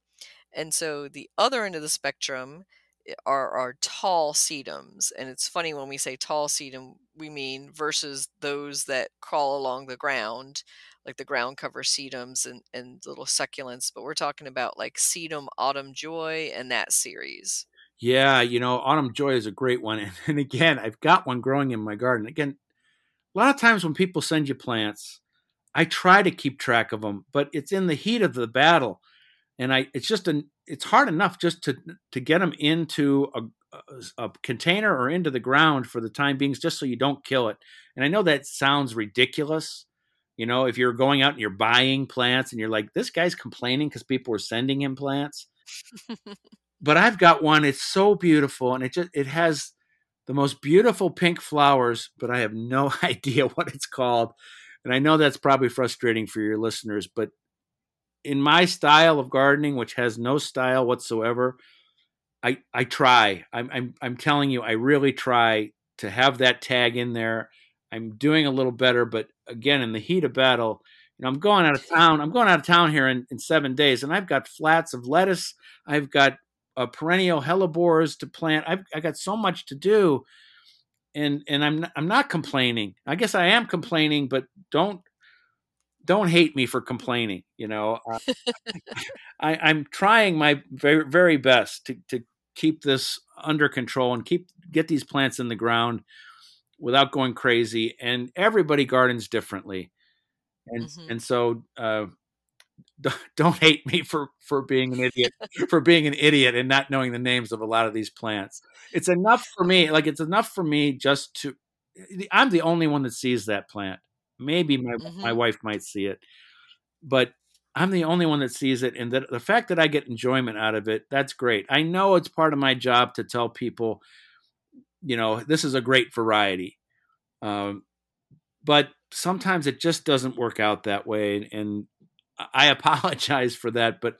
And so the other end of the spectrum are are tall sedums. And it's funny when we say tall sedum, we mean versus those that crawl along the ground, like the ground cover sedums and, and little succulents. But we're talking about like sedum autumn joy and that series. Yeah, you know, autumn joy is a great one, and, and again, I've got one growing in my garden. Again, a lot of times when people send you plants, I try to keep track of them, but it's in the heat of the battle, and I it's just an it's hard enough just to to get them into a, a, a container or into the ground for the time being, just so you don't kill it. And I know that sounds ridiculous. You know, if you're going out and you're buying plants and you're like, this guy's complaining because people are sending him plants. but I've got one. It's so beautiful, and it just it has the most beautiful pink flowers, but I have no idea what it's called. And I know that's probably frustrating for your listeners, but in my style of gardening, which has no style whatsoever, I I try. I'm I'm I'm telling you, I really try to have that tag in there. I'm doing a little better, but again, in the heat of battle, you know, I'm going out of town. I'm going out of town here in, in seven days, and I've got flats of lettuce. I've got uh, perennial hellebores to plant. I've I got so much to do, and and I'm I'm not complaining. I guess I am complaining, but don't don't hate me for complaining. You know, uh, I, I'm trying my very very best to to keep this under control and keep get these plants in the ground without going crazy. And everybody gardens differently, and hmm and so. Uh, don't hate me for for being an idiot for being an idiot and not knowing the names of a lot of these plants it's enough for me like it's enough for me just to i'm the only one that sees that plant maybe my my hmm wife might see it but i'm the only one that sees it and that the fact that i get enjoyment out of it that's great i know it's part of my job to tell people you know this is a great variety um, but sometimes it just doesn't work out that way and I apologize for that, but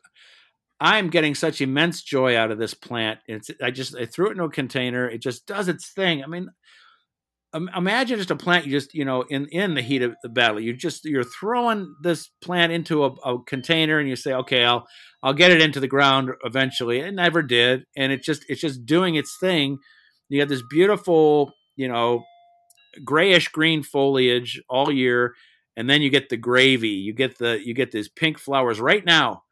I'm getting such immense joy out of this plant. It's I just I threw it in a container. It just does its thing. I mean, imagine just a plant you just you know in in the heat of the battle. You just you're throwing this plant into a, a, container and you say okay i'll i'll get it into the ground eventually. It never did. And it just it's just doing its thing. You have this beautiful you know grayish green foliage all year and then you get the gravy. You get the you get these pink flowers right now.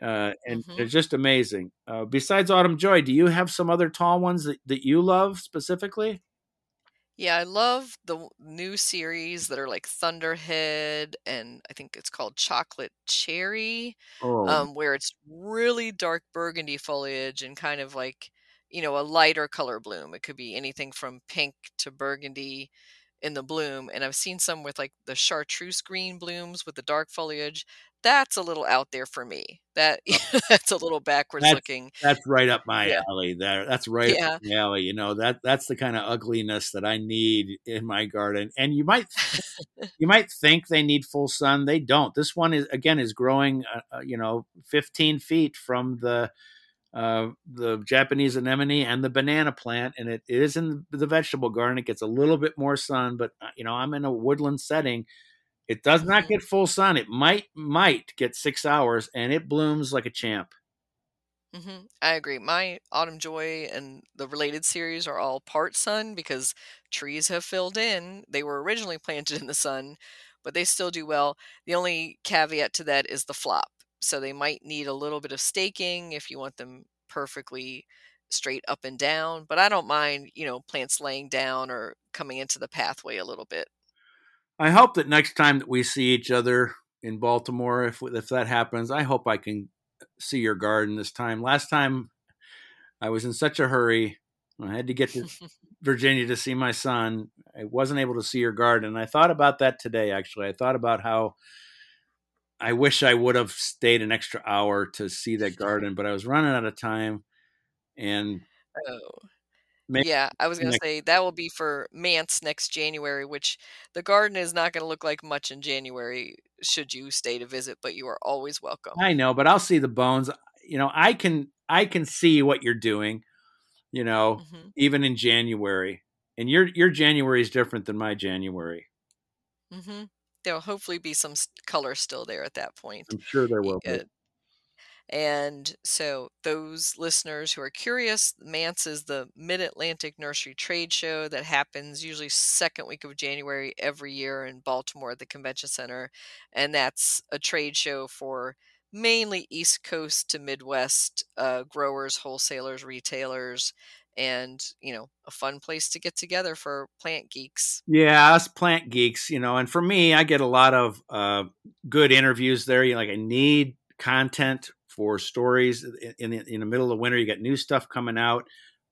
Uh, and mm-hmm. it's just amazing. Uh, besides autumn joy do you have some other tall ones that, that you love specifically yeah, I love the new series that are like Thunderhead and I think it's called Chocolate Cherry, Oh. um, where it's really dark burgundy foliage and kind of like, you know, a lighter color bloom. It could be anything from pink to burgundy in the bloom. And I've seen some with like the chartreuse green blooms with the dark foliage that's a little out there for me. That that's a little backwards that's, looking. That's right up my yeah. alley. There, that's right yeah. up my alley. You know that that's the kind of ugliness that I need in my garden. And you might you might think they need full sun. They don't. This one is again is growing. Uh, uh you know, 15 feet from the uh, the Japanese anemone and the banana plant, and it, it is in the vegetable garden. It gets a little bit more sun, but uh, you know I'm in a woodland setting it does not mm-hmm. get full sun. It might might get six hours, and it blooms like a champ. Mm-hmm. I agree. My Autumn Joy and the related series are all part sun because trees have filled in. They were originally planted in the sun, but they still do well. The only caveat to that is the flop. So they might need a little bit of staking if you want them perfectly straight up and down. But I don't mind, you know, plants laying down or coming into the pathway a little bit. I hope that next time that we see each other in Baltimore, if if that happens, I hope I can see your garden this time. Last time, I was in such a hurry. I had to get to Virginia to see my son. I wasn't able to see your garden. I thought about that today. Actually, I thought about how I wish I would have stayed an extra hour to see that garden, but I was running out of time. And oh. Maybe yeah, I was going to say that will be for MANTS next January, which the garden is not going to look like much in January should you stay to visit, but you are always welcome. I know, but I'll see the bones. You know, I can I can see what you're doing, you know, mm-hmm. even in January. And your your January is different than my January. Mhm. There'll hopefully be some color still there at that point. I'm sure there will be. And so, those listeners who are curious, MANTS is the Mid Atlantic Nursery Trade Show that happens usually second week of January every year in Baltimore at the Convention Center. And that's a trade show for mainly East Coast to Midwest uh, growers, wholesalers, retailers, and you know a fun place to get together for plant geeks yeah us plant geeks you know and for me i get a lot of uh, good interviews there you know, like i need content for stories in, in, in the middle of winter. You got new stuff coming out,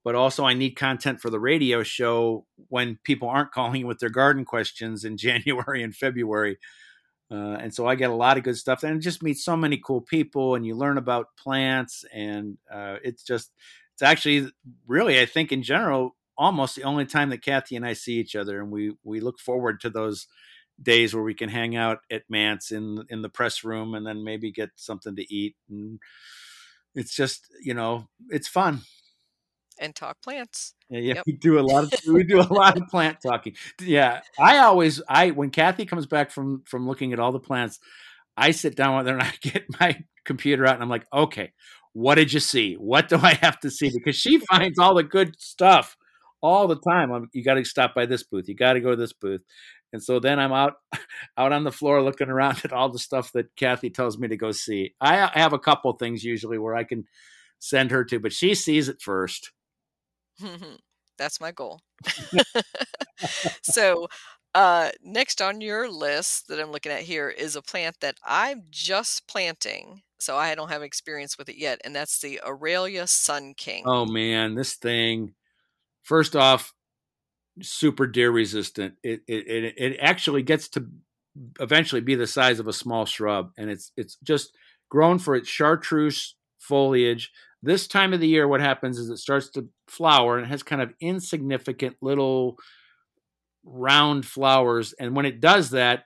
but also I need content for the radio show when people aren't calling with their garden questions in January and February. Uh, and so I get a lot of good stuff, and just meet so many cool people, and you learn about plants, and uh, it's just it's actually really I think in general almost the only time that Kathy and I see each other, and we we look forward to those days where we can hang out at MANTS in in the press room and then maybe get something to eat and it's just you know it's fun and talk plants yeah, yeah yep. we do a lot of we do a lot of plant talking yeah i always i when kathy comes back from from looking at all the plants i sit down with her and i get my computer out and i'm like okay what did you see what do i have to see because she finds all the good stuff all the time. I'm, you got to stop by this booth. You got to go to this booth. And so then I'm out out on the floor looking around at all the stuff that Kathy tells me to go see. I have a couple things usually where I can send her to, but she sees it first. That's my goal. so, uh, next on your list that I'm looking at here is a plant that I'm just planting. So I don't have experience with it yet, and that's the Aralia Sun King. Oh man, this thing. First off, super deer resistant. It, it it actually gets to eventually be the size of a small shrub, and it's it's just grown for its chartreuse foliage. This time of the year, what happens is it starts to flower and it has kind of insignificant little round flowers. And when it does that,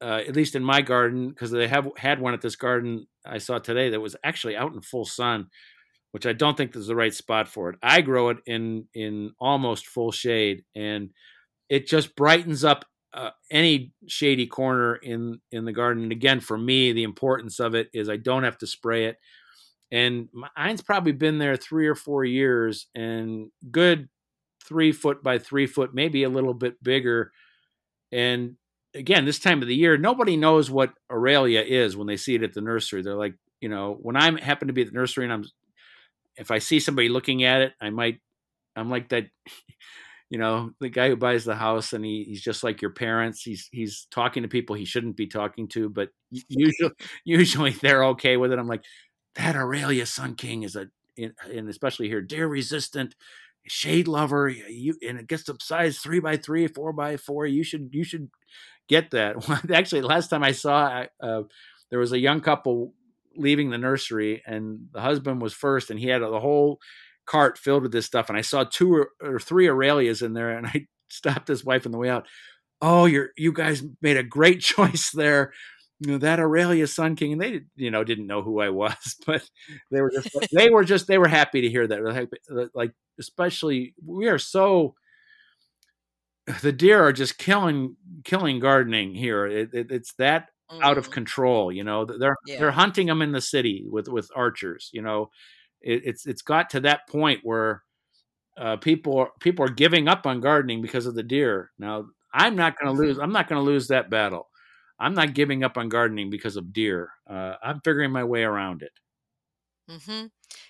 uh, at least in my garden, because they have had one at this garden I saw today that was actually out in full sun which I don't think is the right spot for it. I grow it in in almost full shade, and it just brightens up uh, any shady corner in in the garden. And again, for me, the importance of it is I don't have to spray it. And mine's probably been there three or four years, and good three foot by three foot, maybe a little bit bigger. And again, this time of the year, nobody knows what Aralia is when they see it at the nursery. They're like, you know, when I happen to be at the nursery and I'm, if I see somebody looking at it, I might, I'm like that you know the guy who buys the house and he, he's just like your parents. He's he's talking to people he shouldn't be talking to but usually usually they're okay with it. I'm like that Aralia sun king is a and especially here deer resistant shade lover you and it gets up size three by three four by four. You should you should get that. Actually last time i saw uh, there was a young couple leaving the nursery and the husband was first and he had the whole cart filled with this stuff, and I saw two or, or three Aralias in there, and I stopped his wife on the way out. Oh, you're you guys made a great choice there. You know that Aralia Sun King, and they you know didn't know who I was, but they were just they were just they were happy to hear that. Uh, like especially we are so the deer are just killing killing gardening here. It, it, it's that mm. out of mm. control. You know they're yeah. they're hunting them in the city with with archers. You know it, it's it's got to that point where uh, people people are giving up on gardening because of the deer. Now I'm not going to lose. I'm not going to lose that battle. I'm not giving up on gardening because of deer. Uh, I'm figuring my way around it. Mm-hmm.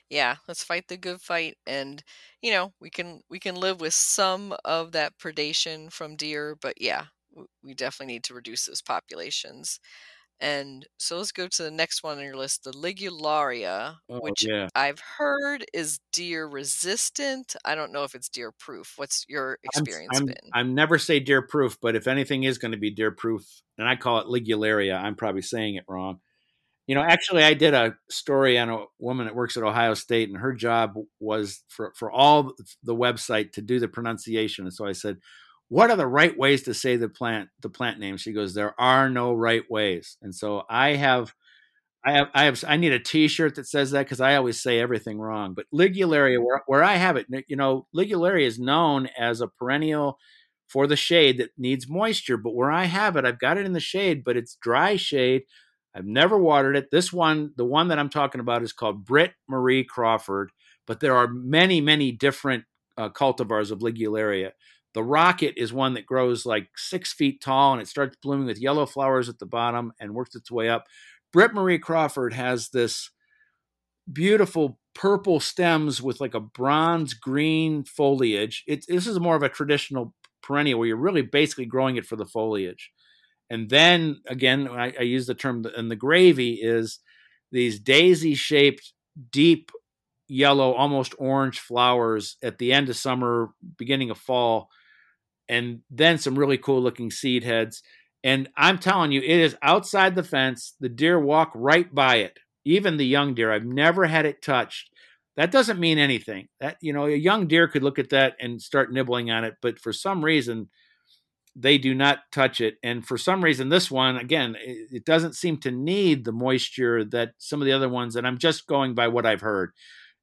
Yeah, let's fight the good fight, and you know we can we can live with some of that predation from deer, but yeah, we definitely need to reduce those populations. And so let's go to the next one on your list, the Ligularia, Oh, which yeah. I've heard is deer resistant. I don't know if it's deer proof. What's your I'm, experience I'm, been? I'm never say deer proof, but if anything is going to be deer proof, and I call it Ligularia, I'm probably saying it wrong. You know, actually, I did a story on a woman that works at Ohio State, and her job was for for all the website to do the pronunciation. And so I said, what are the right ways to say the plant the plant name? She goes there are no right ways. And so i have i have i have i need a t-shirt that says that because i always say everything wrong but ligularia where, where i have it you know ligularia is known as a perennial for the shade that needs moisture but where i have it i've got it in the shade but it's dry shade. I've never watered it. This one the one that i'm talking about is called Britt Marie Crawford but there are many many different uh, cultivars of ligularia the rocket is one that grows like six feet tall and it starts blooming with yellow flowers at the bottom and works its way up. Britt Marie Crawford has this beautiful purple stems with like a bronze green foliage. It, this is more of a traditional perennial where you're really basically growing it for the foliage. And then again, I, I use the term, and the gravy is these daisy shaped, deep yellow, almost orange flowers at the end of summer, beginning of fall and then some really cool looking seed heads. And I'm telling you, it is outside the fence. The deer walk right by it, even the young deer. I've never had it touched. That doesn't mean anything. That you know, a young deer could look at that and start nibbling on it, but for some reason, they do not touch it. And for some reason, this one again, it, it doesn't seem to need the moisture that some of the other ones. And I'm just going by what I've heard,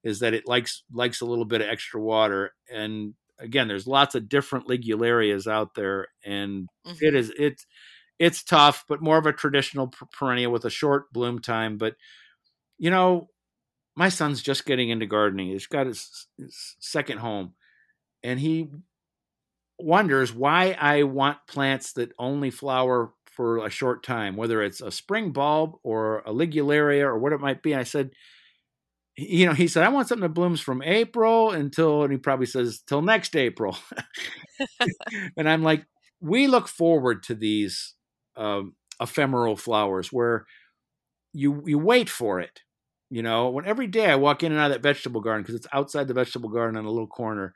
is that it likes likes a little bit of extra water. And again, there's lots of different ligularias out there, and mm-hmm. it is it's it's tough, but more of a traditional perennial with a short bloom time. But you know, my son's just getting into gardening. He's got his, his second home, and he wonders why I want plants that only flower for a short time, whether it's a spring bulb or a ligularia or what it might be. And I said, you know, he said, I want something that blooms from April until, and he probably says, till next April. and I'm like, we look forward to these um, ephemeral flowers where you you wait for it. You know, when every day I walk in and out of that vegetable garden because it's outside the vegetable garden on a little corner,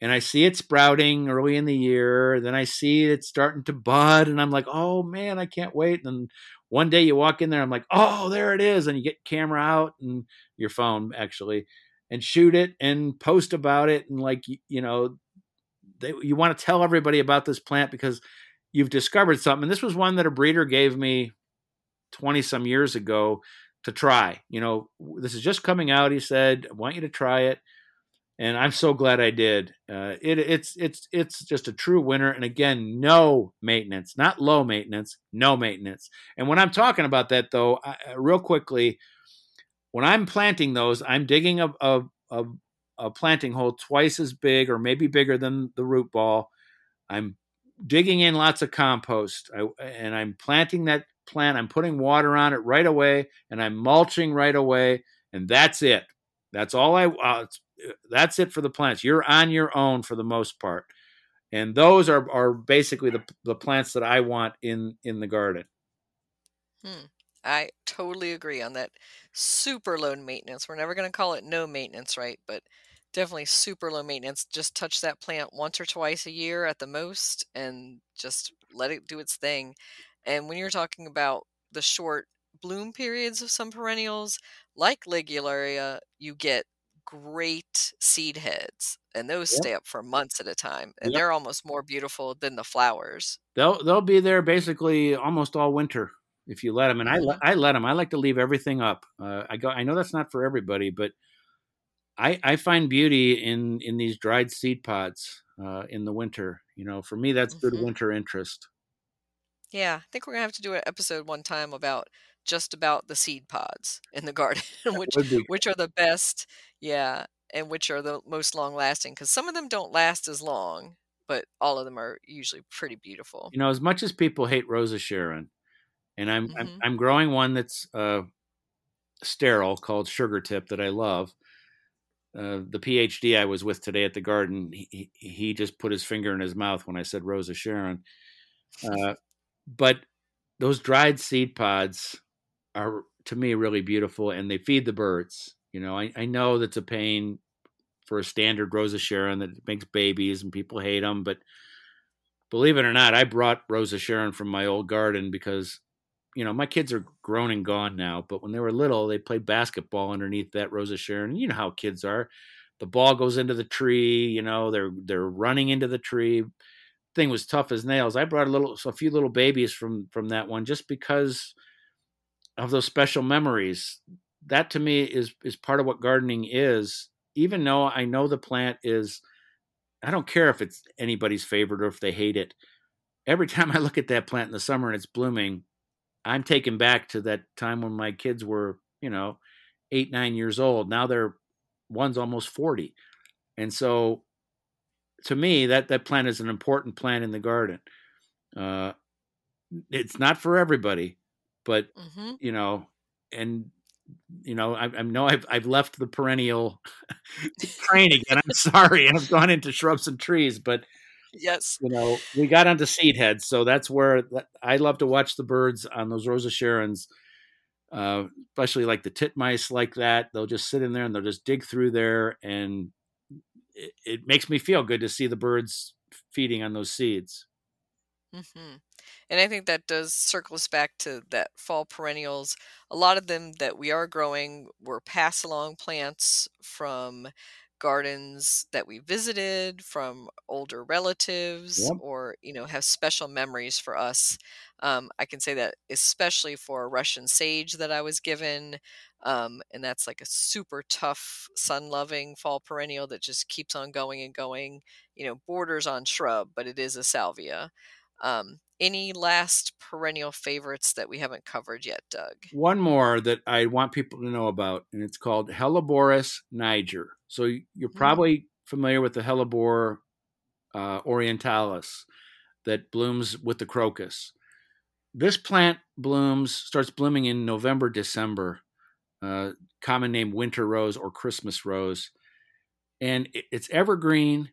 and I see it sprouting early in the year. Then I see it starting to bud, and I'm like, oh man, I can't wait. And one day you walk in there, I'm like, oh, there it is. And you get camera out and your phone actually and shoot it and post about it. And like, you know, they, you want to tell everybody about this plant because you've discovered something. And this was one that a breeder gave me 20 some years ago to try. You know, this is just coming out. He said, I want you to try it. And I'm so glad I did. Uh, it, it's it's it's just a true winner, and again, no maintenance, not low maintenance, no maintenance. And when I'm talking about that, though, I, real quickly, when I'm planting those, I'm digging a, a, a, a planting hole twice as big or maybe bigger than the root ball. I'm digging in lots of compost, I, and I'm planting that plant. I'm putting water on it right away, and I'm mulching right away, and that's it. That's all I. Uh, that's it for the plants. You're on your own for the most part, and those are are basically the the plants that I want in in the garden. Hmm. I totally agree on that. Super low maintenance. We're never going to call it no maintenance, right? But definitely super low maintenance. Just touch that plant once or twice a year at the most, and just let it do its thing. And when you're talking about the short bloom periods of some perennials, like Ligularia, you get great seed heads, and those Yep. stay up for months at a time, and Yep. they're almost more beautiful than the flowers. They'll they'll be there basically almost all winter if you let them. And I Mhm. let I let them. I like to leave everything up. Uh, I go. I know that's not for everybody, but I I find beauty in in these dried seed pods uh, in the winter. You know, for me, that's good Mhm. winter interest. Yeah, I think we're gonna have to do an episode one time about just about the seed pods in the garden, which which are the best, yeah, and which are the most long lasting. Because some of them don't last as long, but all of them are usually pretty beautiful. you know as much as people hate Rose of Sharon, and I'm I'm, Mhm. I'm growing one that's uh, sterile called Sugar Tip that I love. Uh, the PhD I was with today at the garden, he, he he just put his finger in his mouth when I said Rose of Sharon. Uh, but those dried seed pods are to me really beautiful, and they feed the birds. You know, I, I know that's a pain for a standard Rose of Sharon that makes babies and people hate them, but believe it or not, I brought Rose of Sharon from my old garden because you know my kids are grown and gone now, but when they were little, they played basketball underneath that Rosa Sharon. You know how kids are. The ball goes into the tree. You know they're they're running into the tree. Thing was tough as nails. I brought a little, a few little babies from from that one just because of those special memories. That to me is is part of what gardening is. Even though I know the plant is, I don't care if it's anybody's favorite or if they hate it. Every time I look at that plant in the summer and it's blooming, I'm taken back to that time when my kids were, you know, eight, nine years old. Now they're one's almost 40. And so to me, that, that plant is an important plant in the garden. Uh, it's not for everybody, but hmm you know, and you know, I, I know I've I've left the perennial train again. I'm sorry, and I've gone into shrubs and trees, but Yes. you know, we got onto seed heads, so that's where I love to watch the birds on those Rose of Sharons, uh, especially like the titmice, like that. They'll just sit in there and they'll just dig through there, and it, it makes me feel good to see the birds feeding on those seeds. hmm And I think that does circle us back to that fall perennials. A lot of them that we are growing were pass along plants from gardens that we visited, from older relatives, Yep. or, you know, have special memories for us. Um, I can say that especially for Russian sage that I was given. Um, and that's like a super tough, sun loving fall perennial that just keeps on going and going, you know, borders on shrub, but it is a salvia. Um, any last perennial favorites that we haven't covered yet, Doug? One more that I want people to know about, and it's called Helleborus niger. So you're Mm. probably familiar with the Hellebore uh, orientalis that blooms with the crocus. This plant blooms, starts blooming in November, December. Uh, common name winter rose or Christmas rose, and it, it's evergreen.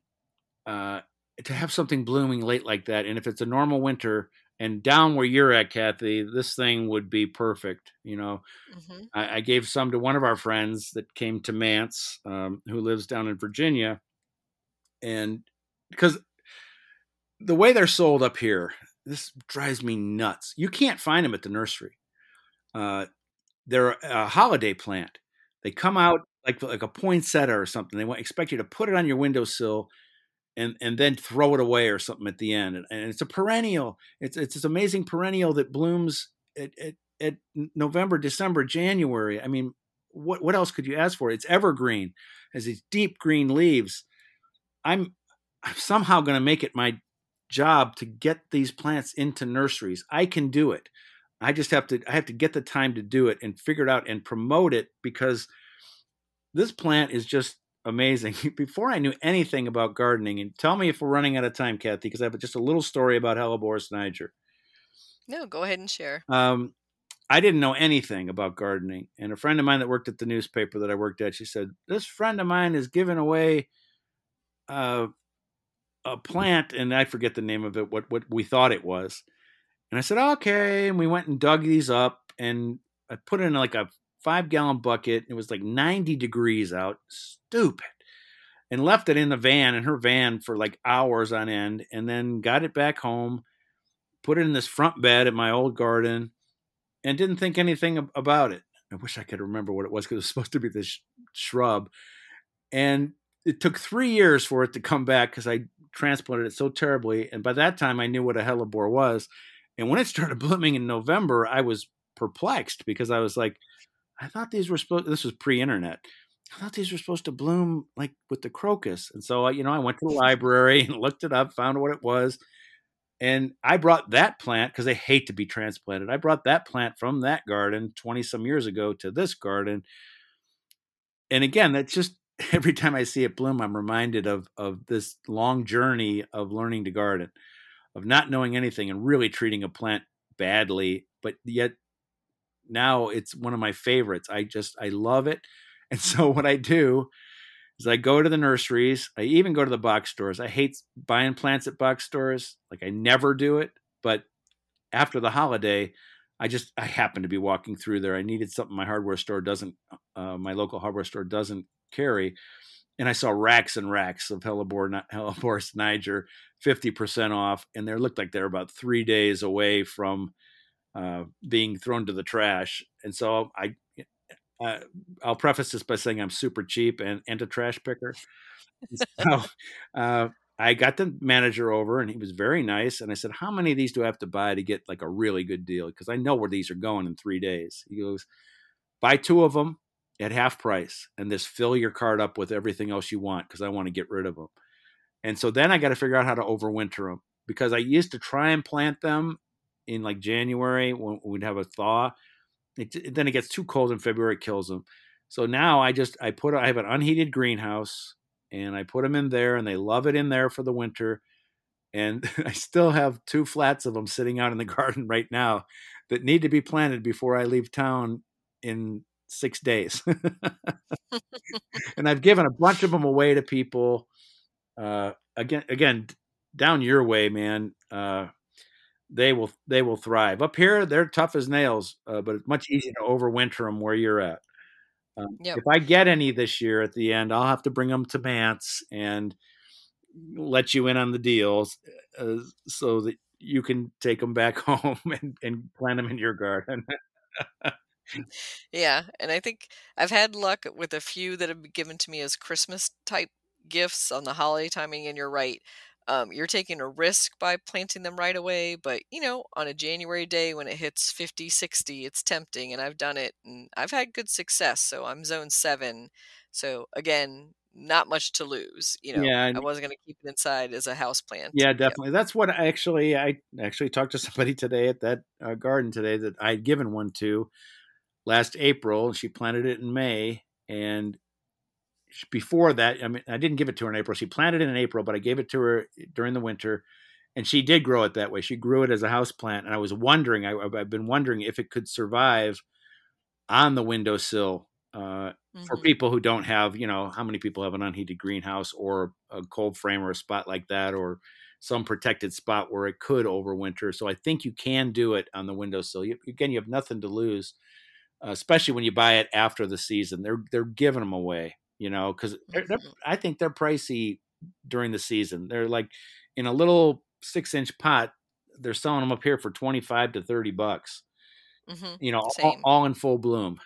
Uh, to have something blooming late like that, and if it's a normal winter and down where you're at, Kathy, this thing would be perfect. You know, hmm I, I gave some to one of our friends that came to MANTS, um, who lives down in Virginia, and because the way they're sold up here, this drives me nuts. You can't find them at the nursery. Uh, they're a holiday plant. They come out like like a poinsettia or something. They want, expect you to put it on your windowsill and and then throw it away or something at the end. And, and it's a perennial. It's it's this amazing perennial that blooms at, at, at November, December, January. I mean, what what else could you ask for? It's evergreen, has these deep green leaves. I'm I'm somehow going to make it my job to get these plants into nurseries. I can do it. I just have to I have to get the time to do it and figure it out and promote it because this plant is just amazing. Before I knew anything about gardening, and tell me if we're running out of time, Kathy, because I have just a little story about Helleborus niger. No, go ahead and share. Um, I didn't know anything about gardening, and a friend of mine that worked at the newspaper that I worked at, she said, "This friend of mine is giving away uh, a plant, and I forget the name of it, what what we thought it was." And I said, "Okay," and we went and dug these up, and I put it in like a five gallon bucket. It was like 90 degrees out, stupid, and left it in the van in her van for like hours on end, and then got it back home, put it in this front bed at my old garden and didn't think anything about it. I wish I could remember what it was because it was supposed to be this shrub. And it took three years for it to come back because I transplanted it so terribly. And by that time, I knew what a hellebore was. And when it started blooming in November, I was perplexed because I was like, I thought these were supposed. This was pre-internet. I thought these were supposed to bloom like with the crocus. And so, uh, you know, I went to the library and looked it up, found what it was, and I brought that plant because they hate to be transplanted. I brought that plant from that garden 20 some years ago to this garden. And again, that's just every time I see it bloom, I'm reminded of of this long journey of learning to garden, of not knowing anything and really treating a plant badly, but yet now it's one of my favorites. I just I love it. And so what I do is I go to the nurseries. I even go to the box stores. I hate buying plants at box stores. Like I never do it. But after the holiday, I just I happened to be walking through there. I needed something my hardware store doesn't, uh, my local hardware store doesn't carry, and I saw racks and racks of Hellebore, Helleborus niger, fifty percent off, and they looked like they're about three days away from uh, being thrown to the trash. And so I uh, I'll preface this by saying I'm super cheap and, and a trash picker. so uh, I got the manager over and he was very nice. And I said, How many of these do I have to buy to get like a really good deal? Because I know where these are going in three days. He goes, Buy two of them at half price and just fill your cart up with everything else you want because I want to get rid of them. And so then I got to figure out how to overwinter them because I used to try and plant them in like January when we'd have a thaw it, then it gets too cold in February, it kills them. So now I just I put I have an unheated greenhouse and I put them in there and they love it in there for the winter. And I still have two flats of them sitting out in the garden right now that need to be planted before I leave town in six days. and I've given a bunch of them away to people. Uh, again, again, down your way, man. Uh, they will they will thrive. Up here, they're tough as nails, uh, but it's much easier to overwinter them where you're at. Um, yep. If I get any this year at the end, I'll have to bring them to MANTS and let you in on the deals uh, so that you can take them back home and, and plant them in your garden. yeah, and I think I've had luck with a few that have been given to me as Christmas type gifts on the holiday timing, and you're right. Um, you're taking a risk by planting them right away, but you know, on a January day when it hits 50, 60, it's tempting. And I've done it and I've had good success. So I'm zone seven. So again, not much to lose. You know, yeah, I wasn't going to keep it inside as a house plant. Yeah, definitely. Yep. That's what I actually, I actually talked to somebody today at that uh, garden today that I'd given one to last April. and She planted it in May and before that, I mean, I didn't give it to her in April. She planted it in April, but I gave it to her during the winter, and she did grow it that way. She grew it as a house plant, and I was wondering, I, have been wondering if it could survive on the windowsill uh, mm-hmm. for people who don't have, you know, how many people have an unheated greenhouse or a cold frame or a spot like that, or some protected spot where it could overwinter. So I think you can do it on the windowsill. You, again, you have nothing to lose. Uh, especially when you buy it after the season, they're they're giving them away you know, because mm-hmm. I think they're pricey during the season. They're like in a little six inch pot, they're selling them up here for 25 to 30 bucks, mm-hmm. you know, all, all, in full bloom.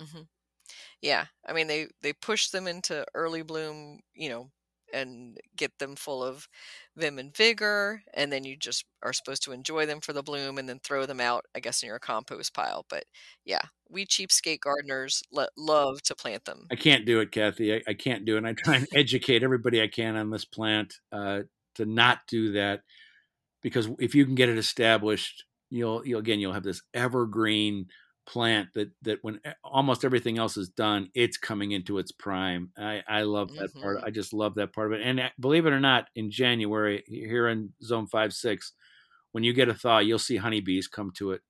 Mm-hmm. Yeah. I mean, they, they push them into early bloom, you know, and get them full of vim and vigor and then you just are supposed to enjoy them for the bloom and then throw them out i guess in your compost pile but yeah we cheapskate gardeners lo- love to plant them I can't do it, Kathy. I, I can't do it. And I try and educate everybody I can on this plant uh, to not do that because if you can get it established, you'll you'll again you'll have this evergreen plant that that when e- almost everything else is done, it's coming into its prime. I I love that part. Mhm. I just love that part of it. And uh, believe it or not, in January here in Zone Five Six, when you get a thaw, you'll see honeybees come to it.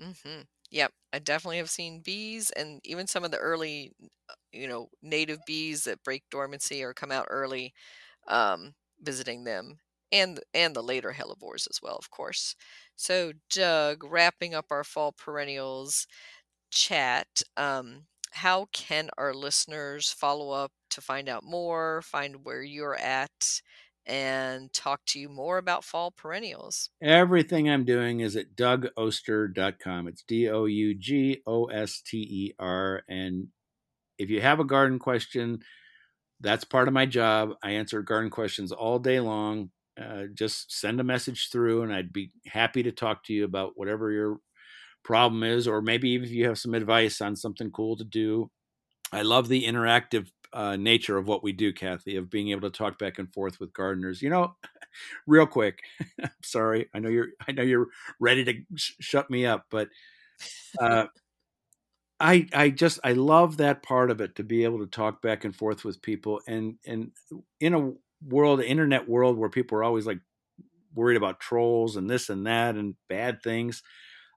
Mm-hmm. Yep, I definitely have seen bees and even some of the early, uh, you know, native bees that break dormancy or come out early, um, visiting them, and and the later hellebores as well, of course. So, Doug, wrapping up our fall perennials chat, um, how can our listeners follow up to find out more, find where you're at, and talk to you more about fall perennials? Everything I'm doing is at dougoster.com. It's D O U G O S T E R. And if you have a garden question, that's part of my job. I answer garden questions all day long. Uh, just send a message through, and I'd be happy to talk to you about whatever your problem is, or maybe even if you have some advice on something cool to do. I love the interactive uh, nature of what we do, Kathy, of being able to talk back and forth with gardeners. You know, real quick. sorry, I know you're. I know you're ready to sh- shut me up, but uh, I I just I love that part of it to be able to talk back and forth with people, and and in a world, internet world, where people are always like worried about trolls and this and that and bad things.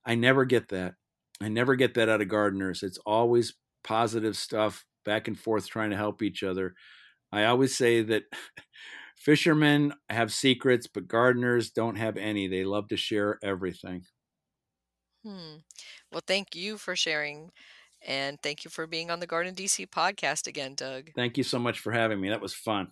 I never get that. I never get that out of gardeners. It's always positive stuff, back and forth, trying to help each other. I always say that fishermen have secrets, but gardeners don't have any. They love to share everything. Hmm. Well, thank you for sharing, and thank you for being on the Garden DC podcast again, Doug. Thank you so much for having me. That was fun.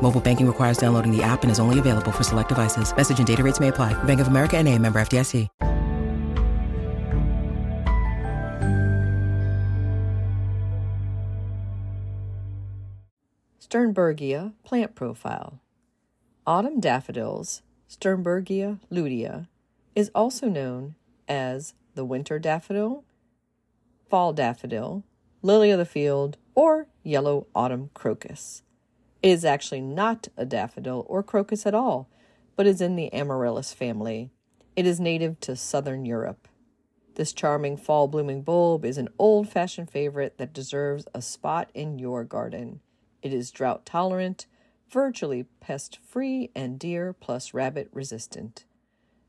Mobile banking requires downloading the app and is only available for select devices. Message and data rates may apply. Bank of America and a member FDIC. Sternbergia plant profile. Autumn daffodils, Sternbergia lutea, is also known as the winter daffodil, fall daffodil, lily of the field, or yellow autumn crocus. Is actually not a daffodil or crocus at all, but is in the amaryllis family. It is native to southern Europe. This charming fall blooming bulb is an old fashioned favorite that deserves a spot in your garden. It is drought tolerant, virtually pest free, and deer plus rabbit resistant.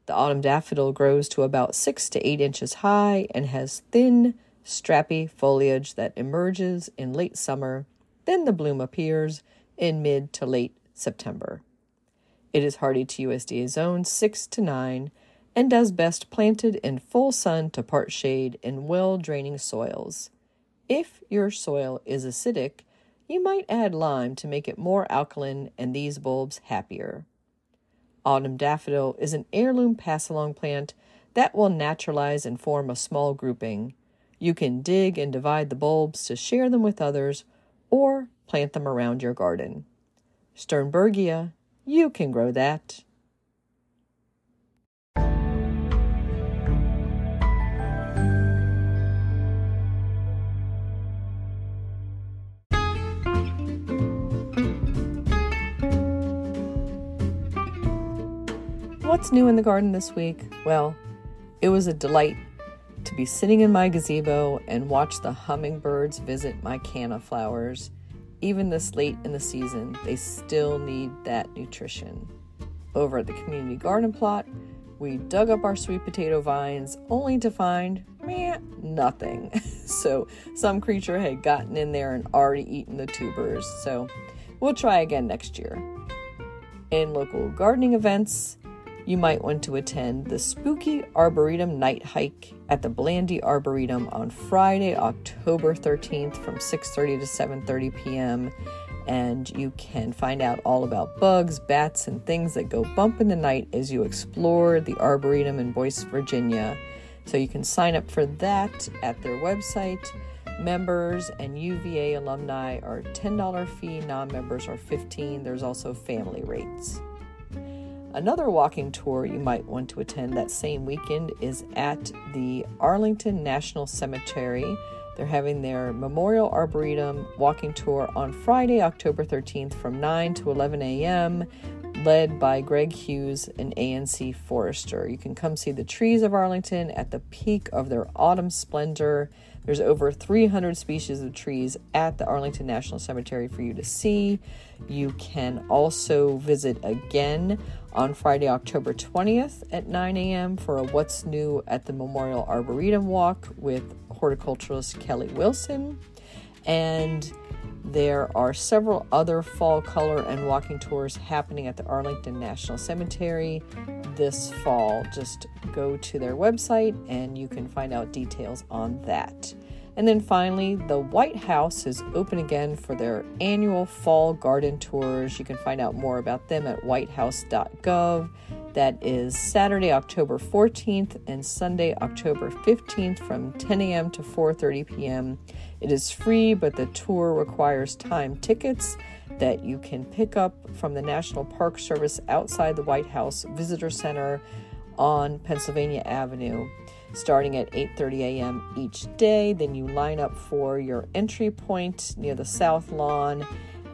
The autumn daffodil grows to about six to eight inches high and has thin, strappy foliage that emerges in late summer, then the bloom appears in mid to late September. It is hardy to USDA zones 6 to 9 and does best planted in full sun to part shade in well draining soils. If your soil is acidic, you might add lime to make it more alkaline and these bulbs happier. Autumn daffodil is an heirloom pass along plant that will naturalize and form a small grouping. You can dig and divide the bulbs to share them with others or plant them around your garden. Sternbergia, you can grow that. What's new in the garden this week? Well, it was a delight to be sitting in my gazebo and watch the hummingbirds visit my canna flowers. Even this late in the season, they still need that nutrition. Over at the community garden plot, we dug up our sweet potato vines only to find meh, nothing. so some creature had gotten in there and already eaten the tubers. So we'll try again next year. In local gardening events, you might want to attend the Spooky Arboretum Night Hike at the Blandy Arboretum on Friday, October 13th from 6:30 to 7:30 p.m. And you can find out all about bugs, bats, and things that go bump in the night as you explore the Arboretum in Boyce, Virginia. So you can sign up for that at their website. Members and UVA alumni are $10 fee, non members are 15 There's also family rates. Another walking tour you might want to attend that same weekend is at the Arlington National Cemetery. They're having their Memorial Arboretum walking tour on Friday, October 13th from 9 to 11 a.m., led by Greg Hughes, an ANC forester. You can come see the trees of Arlington at the peak of their autumn splendor. There's over 300 species of trees at the Arlington National Cemetery for you to see. You can also visit again on Friday, October 20th at 9 a.m. for a What's New at the Memorial Arboretum Walk with horticulturist Kelly Wilson. And there are several other fall color and walking tours happening at the Arlington National Cemetery this fall. Just go to their website and you can find out details on that. And then finally, the White House is open again for their annual fall garden tours. You can find out more about them at whitehouse.gov. That is Saturday, October 14th and Sunday, October 15th from 10 a.m. to 4:30 p.m. It is free, but the tour requires time tickets that you can pick up from the National Park Service outside the White House Visitor Center on Pennsylvania Avenue starting at 8:30 a.m. each day. Then you line up for your entry point near the south lawn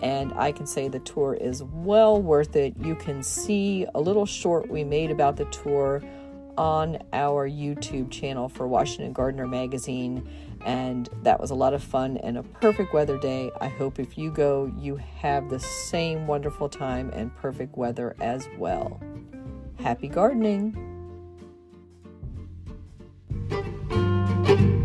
and I can say the tour is well worth it. You can see a little short we made about the tour on our YouTube channel for Washington Gardener magazine and that was a lot of fun and a perfect weather day. I hope if you go you have the same wonderful time and perfect weather as well. Happy gardening. thank you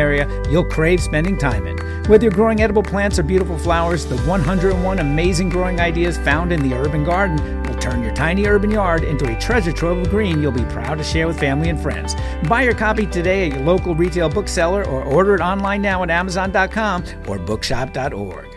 you'll crave spending time in. Whether you're growing edible plants or beautiful flowers, the 101 amazing growing ideas found in the urban garden will turn your tiny urban yard into a treasure trove of green you'll be proud to share with family and friends. Buy your copy today at your local retail bookseller or order it online now at Amazon.com or bookshop.org.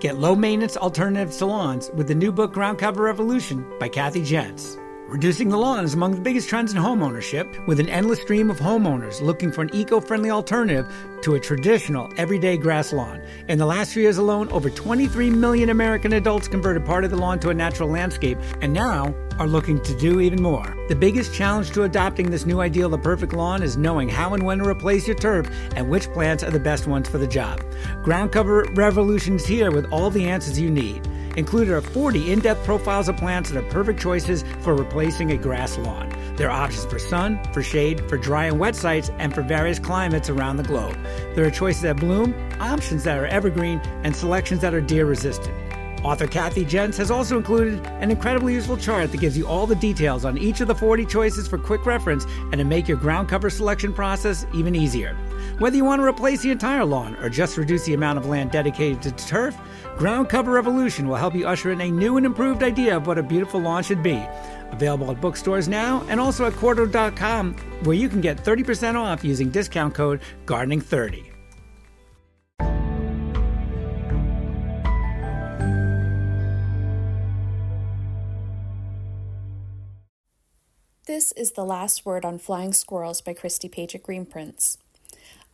Get low maintenance alternative lawns with the new book Ground Cover Revolution by Kathy Jentz. Reducing the lawn is among the biggest trends in homeownership, with an endless stream of homeowners looking for an eco friendly alternative to a traditional everyday grass lawn. In the last few years alone, over 23 million American adults converted part of the lawn to a natural landscape, and now are looking to do even more. The biggest challenge to adopting this new ideal, of the perfect lawn, is knowing how and when to replace your turf and which plants are the best ones for the job. Ground Cover Revolution is here with all the answers you need. Included are 40 in depth profiles of plants that are perfect choices for replacing a grass lawn. There are options for sun, for shade, for dry and wet sites, and for various climates around the globe. There are choices that bloom, options that are evergreen, and selections that are deer resistant. Author Kathy Jentz has also included an incredibly useful chart that gives you all the details on each of the 40 choices for quick reference and to make your ground cover selection process even easier. Whether you want to replace the entire lawn or just reduce the amount of land dedicated to turf, Ground Cover Revolution will help you usher in a new and improved idea of what a beautiful lawn should be. Available at bookstores now and also at Quarto.com, where you can get 30% off using discount code GARDENING30. This is the last word on flying squirrels by Christy Page at Green Prints.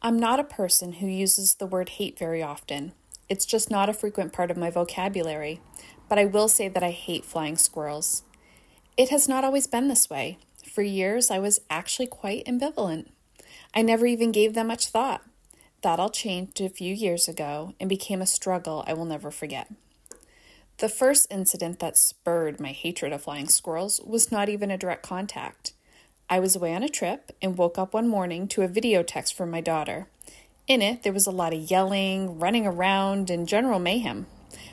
I'm not a person who uses the word hate very often. It's just not a frequent part of my vocabulary, but I will say that I hate flying squirrels. It has not always been this way. For years, I was actually quite ambivalent. I never even gave them much thought. That all changed a few years ago and became a struggle I will never forget. The first incident that spurred my hatred of flying squirrels was not even a direct contact. I was away on a trip and woke up one morning to a video text from my daughter. In it, there was a lot of yelling, running around, and general mayhem.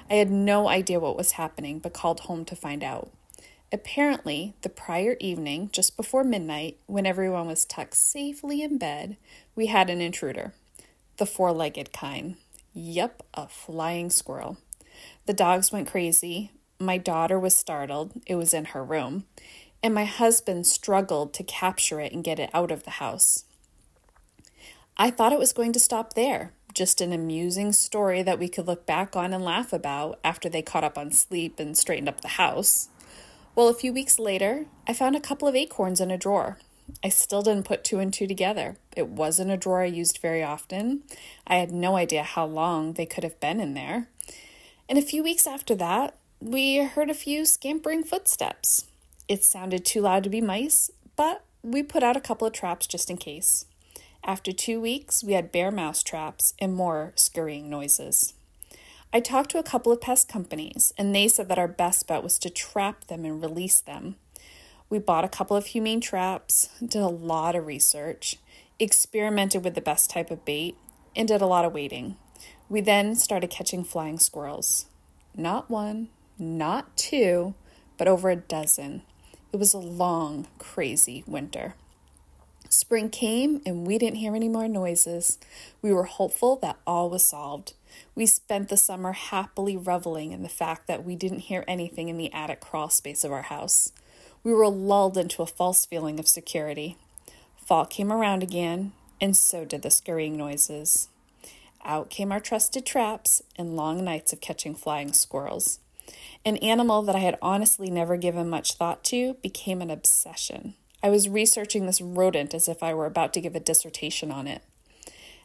I had no idea what was happening, but called home to find out. Apparently, the prior evening, just before midnight, when everyone was tucked safely in bed, we had an intruder. The four legged kind. Yep, a flying squirrel. The dogs went crazy. My daughter was startled. It was in her room. And my husband struggled to capture it and get it out of the house. I thought it was going to stop there, just an amusing story that we could look back on and laugh about after they caught up on sleep and straightened up the house. Well, a few weeks later, I found a couple of acorns in a drawer. I still didn't put two and two together. It wasn't a drawer I used very often. I had no idea how long they could have been in there. And a few weeks after that, we heard a few scampering footsteps. It sounded too loud to be mice, but we put out a couple of traps just in case. After two weeks, we had bare mouse traps and more scurrying noises. I talked to a couple of pest companies, and they said that our best bet was to trap them and release them. We bought a couple of humane traps, did a lot of research, experimented with the best type of bait, and did a lot of waiting. We then started catching flying squirrels. Not one, not two, but over a dozen. It was a long, crazy winter. Spring came and we didn't hear any more noises. We were hopeful that all was solved. We spent the summer happily reveling in the fact that we didn't hear anything in the attic crawl space of our house. We were lulled into a false feeling of security. Fall came around again, and so did the scurrying noises. Out came our trusted traps and long nights of catching flying squirrels. An animal that I had honestly never given much thought to became an obsession. I was researching this rodent as if I were about to give a dissertation on it.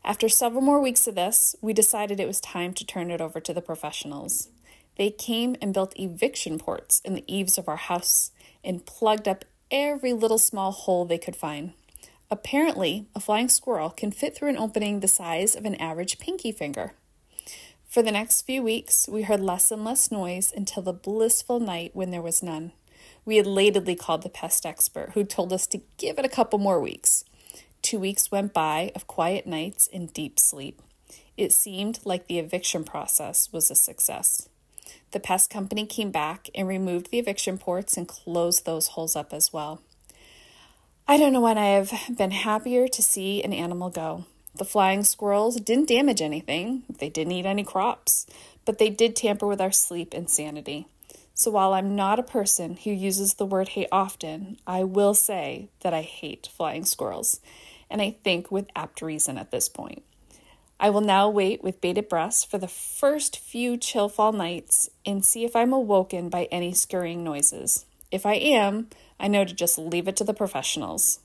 After several more weeks of this, we decided it was time to turn it over to the professionals. They came and built eviction ports in the eaves of our house and plugged up every little small hole they could find. Apparently, a flying squirrel can fit through an opening the size of an average pinky finger. For the next few weeks, we heard less and less noise until the blissful night when there was none. We elatedly called the pest expert, who told us to give it a couple more weeks. Two weeks went by of quiet nights and deep sleep. It seemed like the eviction process was a success. The pest company came back and removed the eviction ports and closed those holes up as well. I don't know when I have been happier to see an animal go. The flying squirrels didn't damage anything, they didn't eat any crops, but they did tamper with our sleep and sanity. So while I'm not a person who uses the word hate often, I will say that I hate flying squirrels, and I think with apt reason at this point. I will now wait with bated breath for the first few chill fall nights and see if I'm awoken by any scurrying noises. If I am, I know to just leave it to the professionals.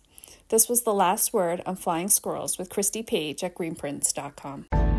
This was the last word on flying squirrels with Christy Page at greenprints.com.